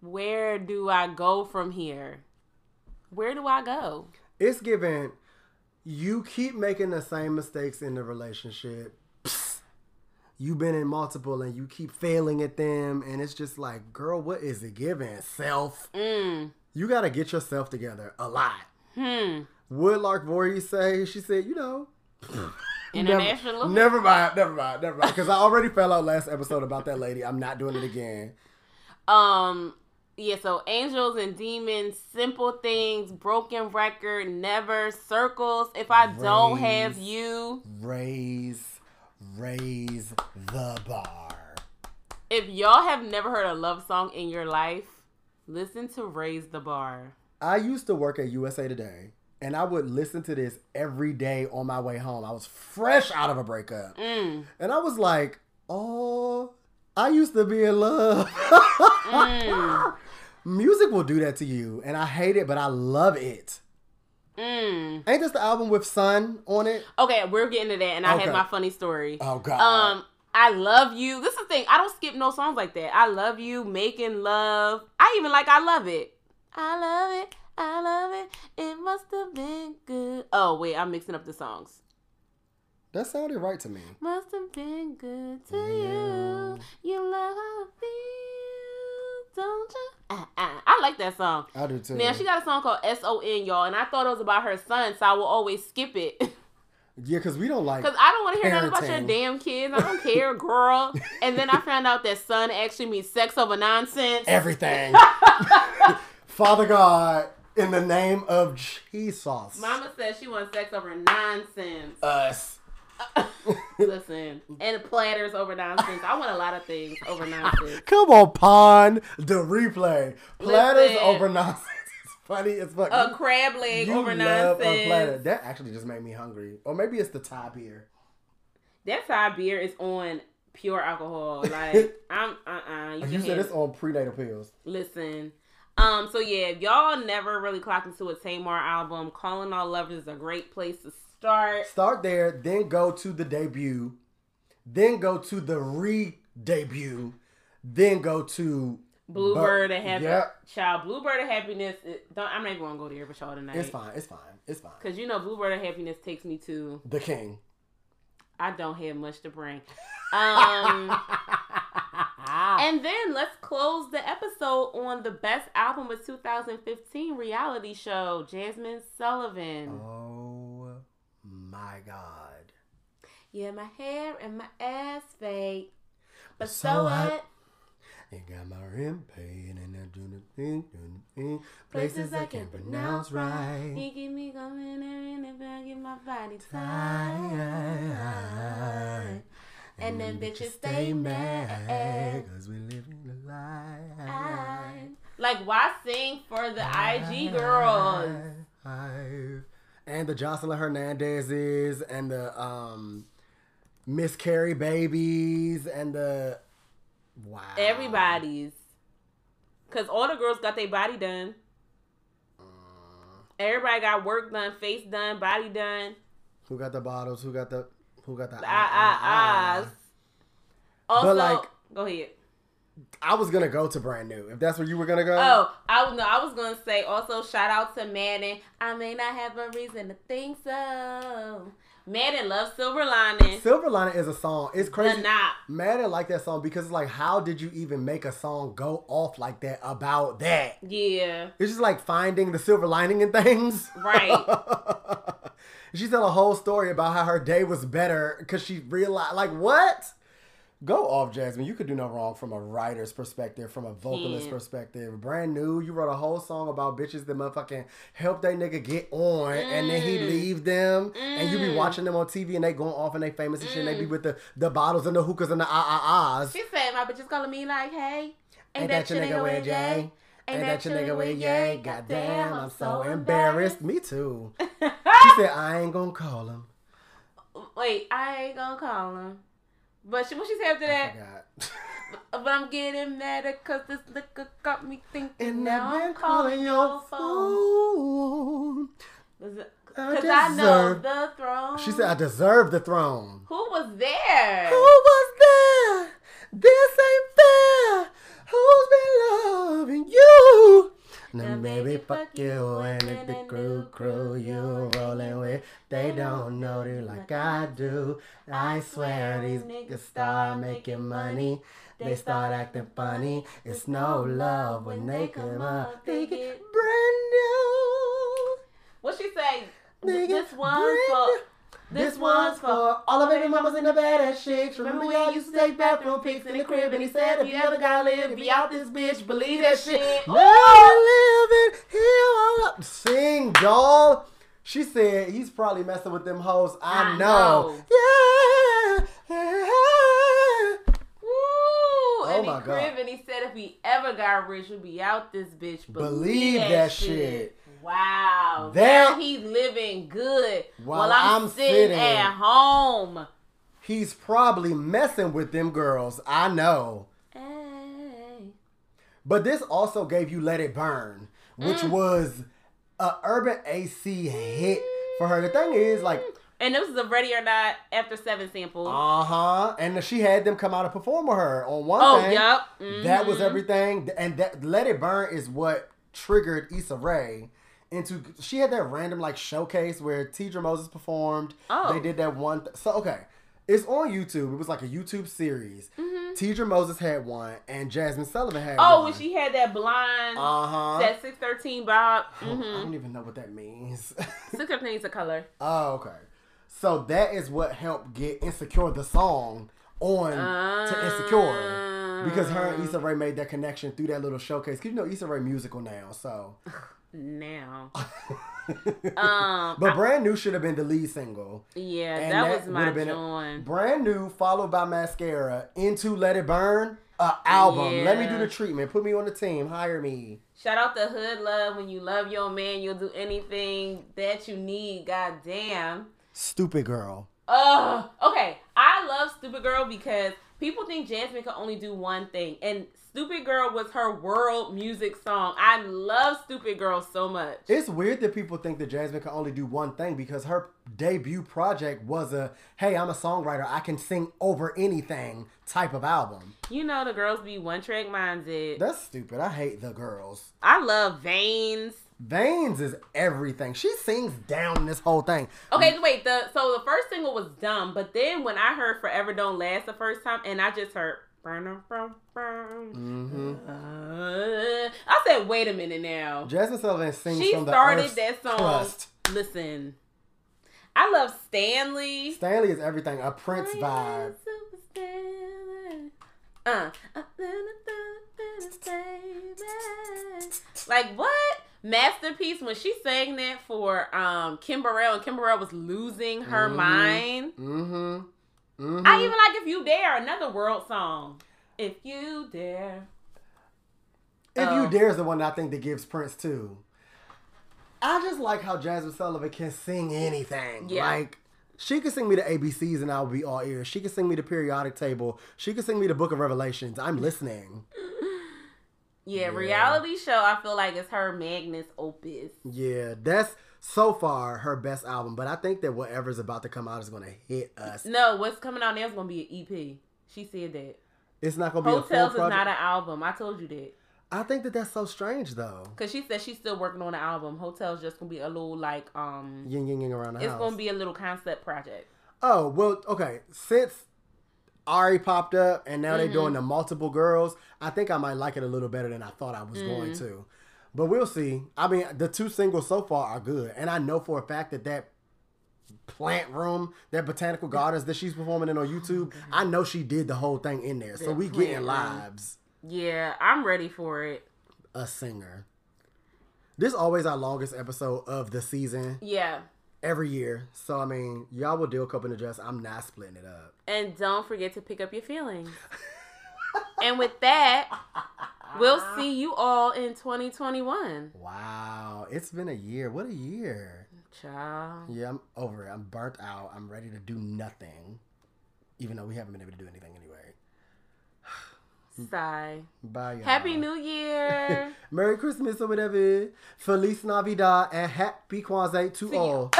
Where do I go from here? Where do I go? it's given you keep making the same mistakes in the relationship. Psst. You've been in multiple and you keep failing at them, and it's just like, girl, what is it giving? Self. Mm. You got to get yourself together a lot. Hmm. What Lark Voorhees say? She said, you know, International. Never mind, never mind, never mind. Because I already fell out last episode about that lady. I'm not doing it again. Um. Yeah. So angels and demons, simple things, broken record, never circles. If I don't have you, Raise, raise the bar. if y'all have never heard a love song in your life, listen to "Raise the Bar." I used to work at USA Today, and I would listen to this every day on my way home. I was fresh out of a breakup, Mm. and I was like, "Oh, I used to be in love." Mm. Music will do that to you, and I hate it, but I love it. Mm. Ain't this the album with Sun on it? Okay, we're getting to that, and I Okay. have my funny story. Oh God. Um, I love you. This is the thing. I don't skip no songs like that. I love you, making love. I even like I love it. I love it. I love it. It must have been good. Oh wait, I'm mixing up the songs. that sounded right to me. Must have been good to you. You love how it feels, don't you? Ah, ah. I like that song. I do too. Now she got a song called S O N, y'all, and I thought it was about her son, so I will always skip it. yeah, because we don't like. Cause I don't want to hear nothing about your damn kids. I don't care, girl. And then I found out that son actually means sex over nonsense. everything. Father God, in the name of Jesus. Mama says she wants sex over nonsense. Us. Listen, and platters over nonsense. I want a lot of things over nonsense. Come on, Pond. The replay. Platters Listen. over nonsense. Funny as fuck. A crab leg you over love a platter. nonsense. That actually just made me hungry. Or maybe it's the Thai beer. That side beer is on pure alcohol. Like I'm uh uh You, You said it's on prenatal pills. Listen. Um, so yeah, if y'all never really clocked into a Tamar album, Calling All Lovers is a great place to start. Start there, then go to the debut, then go to the re-debut, then go to Bluebird and Happy Yep. Child. Bluebird and Happiness. It, don't, I'm not even gonna go there with y'all tonight. It's fine. It's fine. It's fine. Cause you know Bluebird of Happiness takes me to The king. I don't have much to bring. Um and then let's close the episode on the best album of 2015 reality show, Jazmine Sullivan. Oh my God. Yeah, my hair and my ass fake. But So so what? What? You got my rent paid and I do the thing, do the thing. Places I can't pronounce right. You keep me coming and if I get my body Tired. And then bitches stay mad. Cause we live in a lie. Like, why sing for the IG girls? And the Joseline Hernandezes and the um Miss Carrie babies and the wow Everybody's. Because all the girls got their body done. Everybody got work done, face done, body done. Who got the bottles? Who got the who got the The ah, ah, ahs. Also, But, like- go ahead. I was gonna go to brand new. If that's where you were gonna go. Oh, I was no, I was gonna say also shout out to Madden. I may not have a reason to think so. Madden loves Silver Lining. Silver Lining is a song. It's crazy. The knot. Madden like that song because it's like, how did you even make a song go off like that about that? Yeah, It's just like finding the silver lining in things. right. she told a whole story about how her day was better because she realized, like, what? Go off, Jazmine. You could do no wrong from a writer's perspective, from a vocalist Can't. perspective. Brand new. You wrote a whole song about bitches that motherfucking help that nigga get on, and then he Mm. leave them, and you be watching them on TV, and they going off and they famous and shit, and they be with the, the bottles and the hookahs and the ah ah ahs. She said my bitches calling me like, hey, Ain't that your nigga with Jay? Ain't that your nigga with Yay? Goddamn, I'm so embarrassed. Me too. She said, I ain't gonna call him. Wait, I ain't gonna call him. But she, what she said after that? But I'm getting mad cause this liquor got me thinking. And now I've I'm been calling your phone. phone. Cause I I know the throne. She said, I deserve the throne. Who was there? Who was there? This ain't fair. Who's been loving you? Now, baby, fuck you and if the crew, crew you rolling with, they don't know you like I do. I swear these niggas start making money. They start acting funny. It's no love when they come up. They get brand new. What she say? This get one's brand for. new. This one's for all the baby mamas and the badass chicks. Remember we all used to take bathroom pics in the crib, and he said, if you ever gotta live, be out this bitch. Believe that shit. We living here up. Sing, doll. She said he's probably messing with them hoes. I, I know. Yeah. yeah. Oh and my he crib God. and he said if we ever got rich, we'd be out this bitch. Believe that shit. Wow. That- now he's living good While while, I'm, I'm sitting, sitting. at home. He's probably messing with them girls. I know. Hey. But this also gave you Let It Burn, which Mm. was a urban AC hit for her. The thing is, like, And this is a Ready or Not After Seven sample. uh huh, and she had them come out and perform with her on one oh, thing. yup. That was Mhm. everything, and that "Let It Burn" is what triggered Issa Rae into. She had that random like showcase where Tidra Moses performed. Oh. they did that one. Th- so okay, it's on YouTube. It was like a YouTube series. Mhm. Tidra Moses had one, and Jazmine Sullivan had Oh, one. when she had that blonde, Uh huh. that 613 bob. I hmm don't even know what that means. 613 is a color. oh, okay. So that is what helped get Insecure the song on to Insecure. Because her and Issa Rae made that connection through that little showcase. Cause you know Issa Rae musical now, so. Now. Um, but brand new should have been the lead single. yeah, And that, was my have been a- joint. brand new, followed by mascara into Let It Burn, a album. Let me do the treatment. Put me on the team. Hire me. Shout out to Hood Love. When you love your man, you'll do anything that you need. God damn. Stupid girl. Ugh. Okay, I love Stupid Girl because people think Jazmine can only do one thing, and Stupid Girl was her world music song. I love Stupid Girl so much. It's weird that people think that Jazmine can only do one thing because her debut project was a hey, I'm a songwriter, I can sing over anything type of album. You know the girls be one track minded. That's stupid. I hate the girls. I love Veins. Veins is everything. She sings down this whole thing. Okay, wait. The so the first single was dumb, but then when I heard "Forever Don't Last" the first time, and I just heard. Burn, burn, burn, hmm uh, I said, "Wait a minute now." Jazmine Sullivan sings She from the started that song. crust. Listen, I love Stanley. Stanley is everything. A Prince vibe. Uh, like what? Masterpiece when she sang that for um Kim Burrell and Kim Burrell was losing her Mhm. mind. Mm-hmm. hmm I even like If You Dare, another world song. If You Dare. If Oh. You Dare is the one that I think that gives Prince too. I just like how Jazmine Sullivan can sing anything. Yeah. Like she could sing me the ABCs and I'll be all ears. She could sing me the periodic table. She could sing me the Book of Revelations. I'm listening. Yeah, Yeah. reality show I feel like is her magnus opus. Yeah, that's so far her best album. But I think that whatever's about to come out is gonna hit us. No, what's coming out now is gonna be an EP. She said that. It's not gonna be a Hotels is not an album. I told you that. I think that that's so strange though. Cause she said she's still working on the album. Hotels just gonna be a little like um Yin yin yin around the it's house. It's gonna be a little concept project. Oh well, okay. Since Ari popped up and now they're Mm-hmm. doing the multiple girls, I think I might like it a little better than I thought I was going Mm. to. But we'll see. I mean, the two singles so far are good, and I know for a fact that that plant room, that botanical gardens that she's performing in on YouTube, I know she did the whole thing in there. So we getting lives. Yeah, I'm ready for it. A singer. This always our longest episode of the season Yeah. every year. So I mean, y'all will deal cup and dress. I'm not splitting it up. And don't forget to pick up your feelings. and with that, we'll see you all in 2021. Wow, it's been a year. What a year. Ciao. Yeah, I'm over it. I'm burnt out. I'm ready to do nothing. Even though we haven't been able to do anything anyway. Sigh. Bye, y'all. Happy New Year. Merry Christmas or whatever. Feliz Navidad and Happy Kwanzaa to all.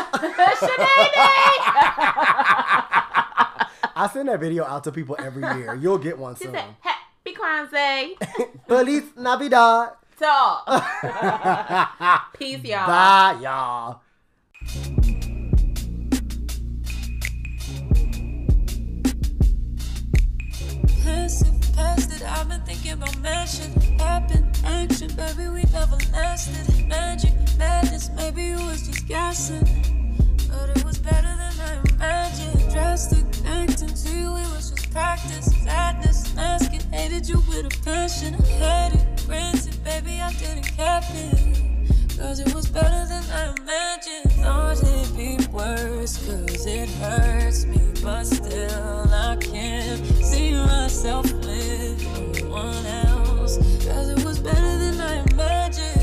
I send that video out to people every year. You'll get one soon. Said, Happy Kwanzaa. Feliz Navidad. Talk. Peace, y'all. Bye, y'all. Passive, past it. I've been thinking about matching. Happen, action, baby, we never lasted. Magic, madness, maybe you was just guessing. But it was better than I imagined. Drastic, acting to you, it was just practice. Sadness, asking, hated you with a passion. I had it, granted, baby, I didn't cap it. Cause it was better than I imagined. Thought it'd be worse, cause it hurts me. But still, I can't see myself with no else. Cause it was better than I imagined.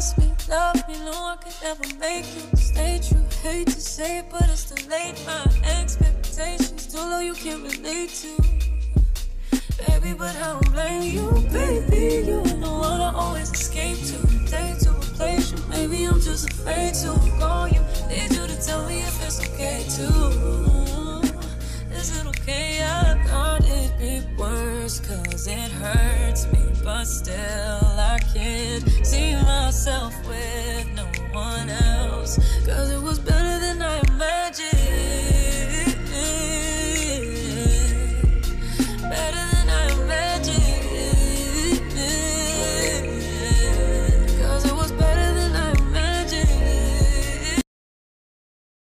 Trust me, love me, no one could ever make you stay true. hate to say it, but it's too late. My expectations too low, you can't relate to. Baby, but I don't blame you, baby. You ain't the one I always escape to. Day to replace you, maybe I'm just afraid to call you. Need you to tell me if it's okay too. Is it okay? I thought it'd be worse, cause it hurts me, but still I can't see myself with no one else. Cause it was better than I imagined.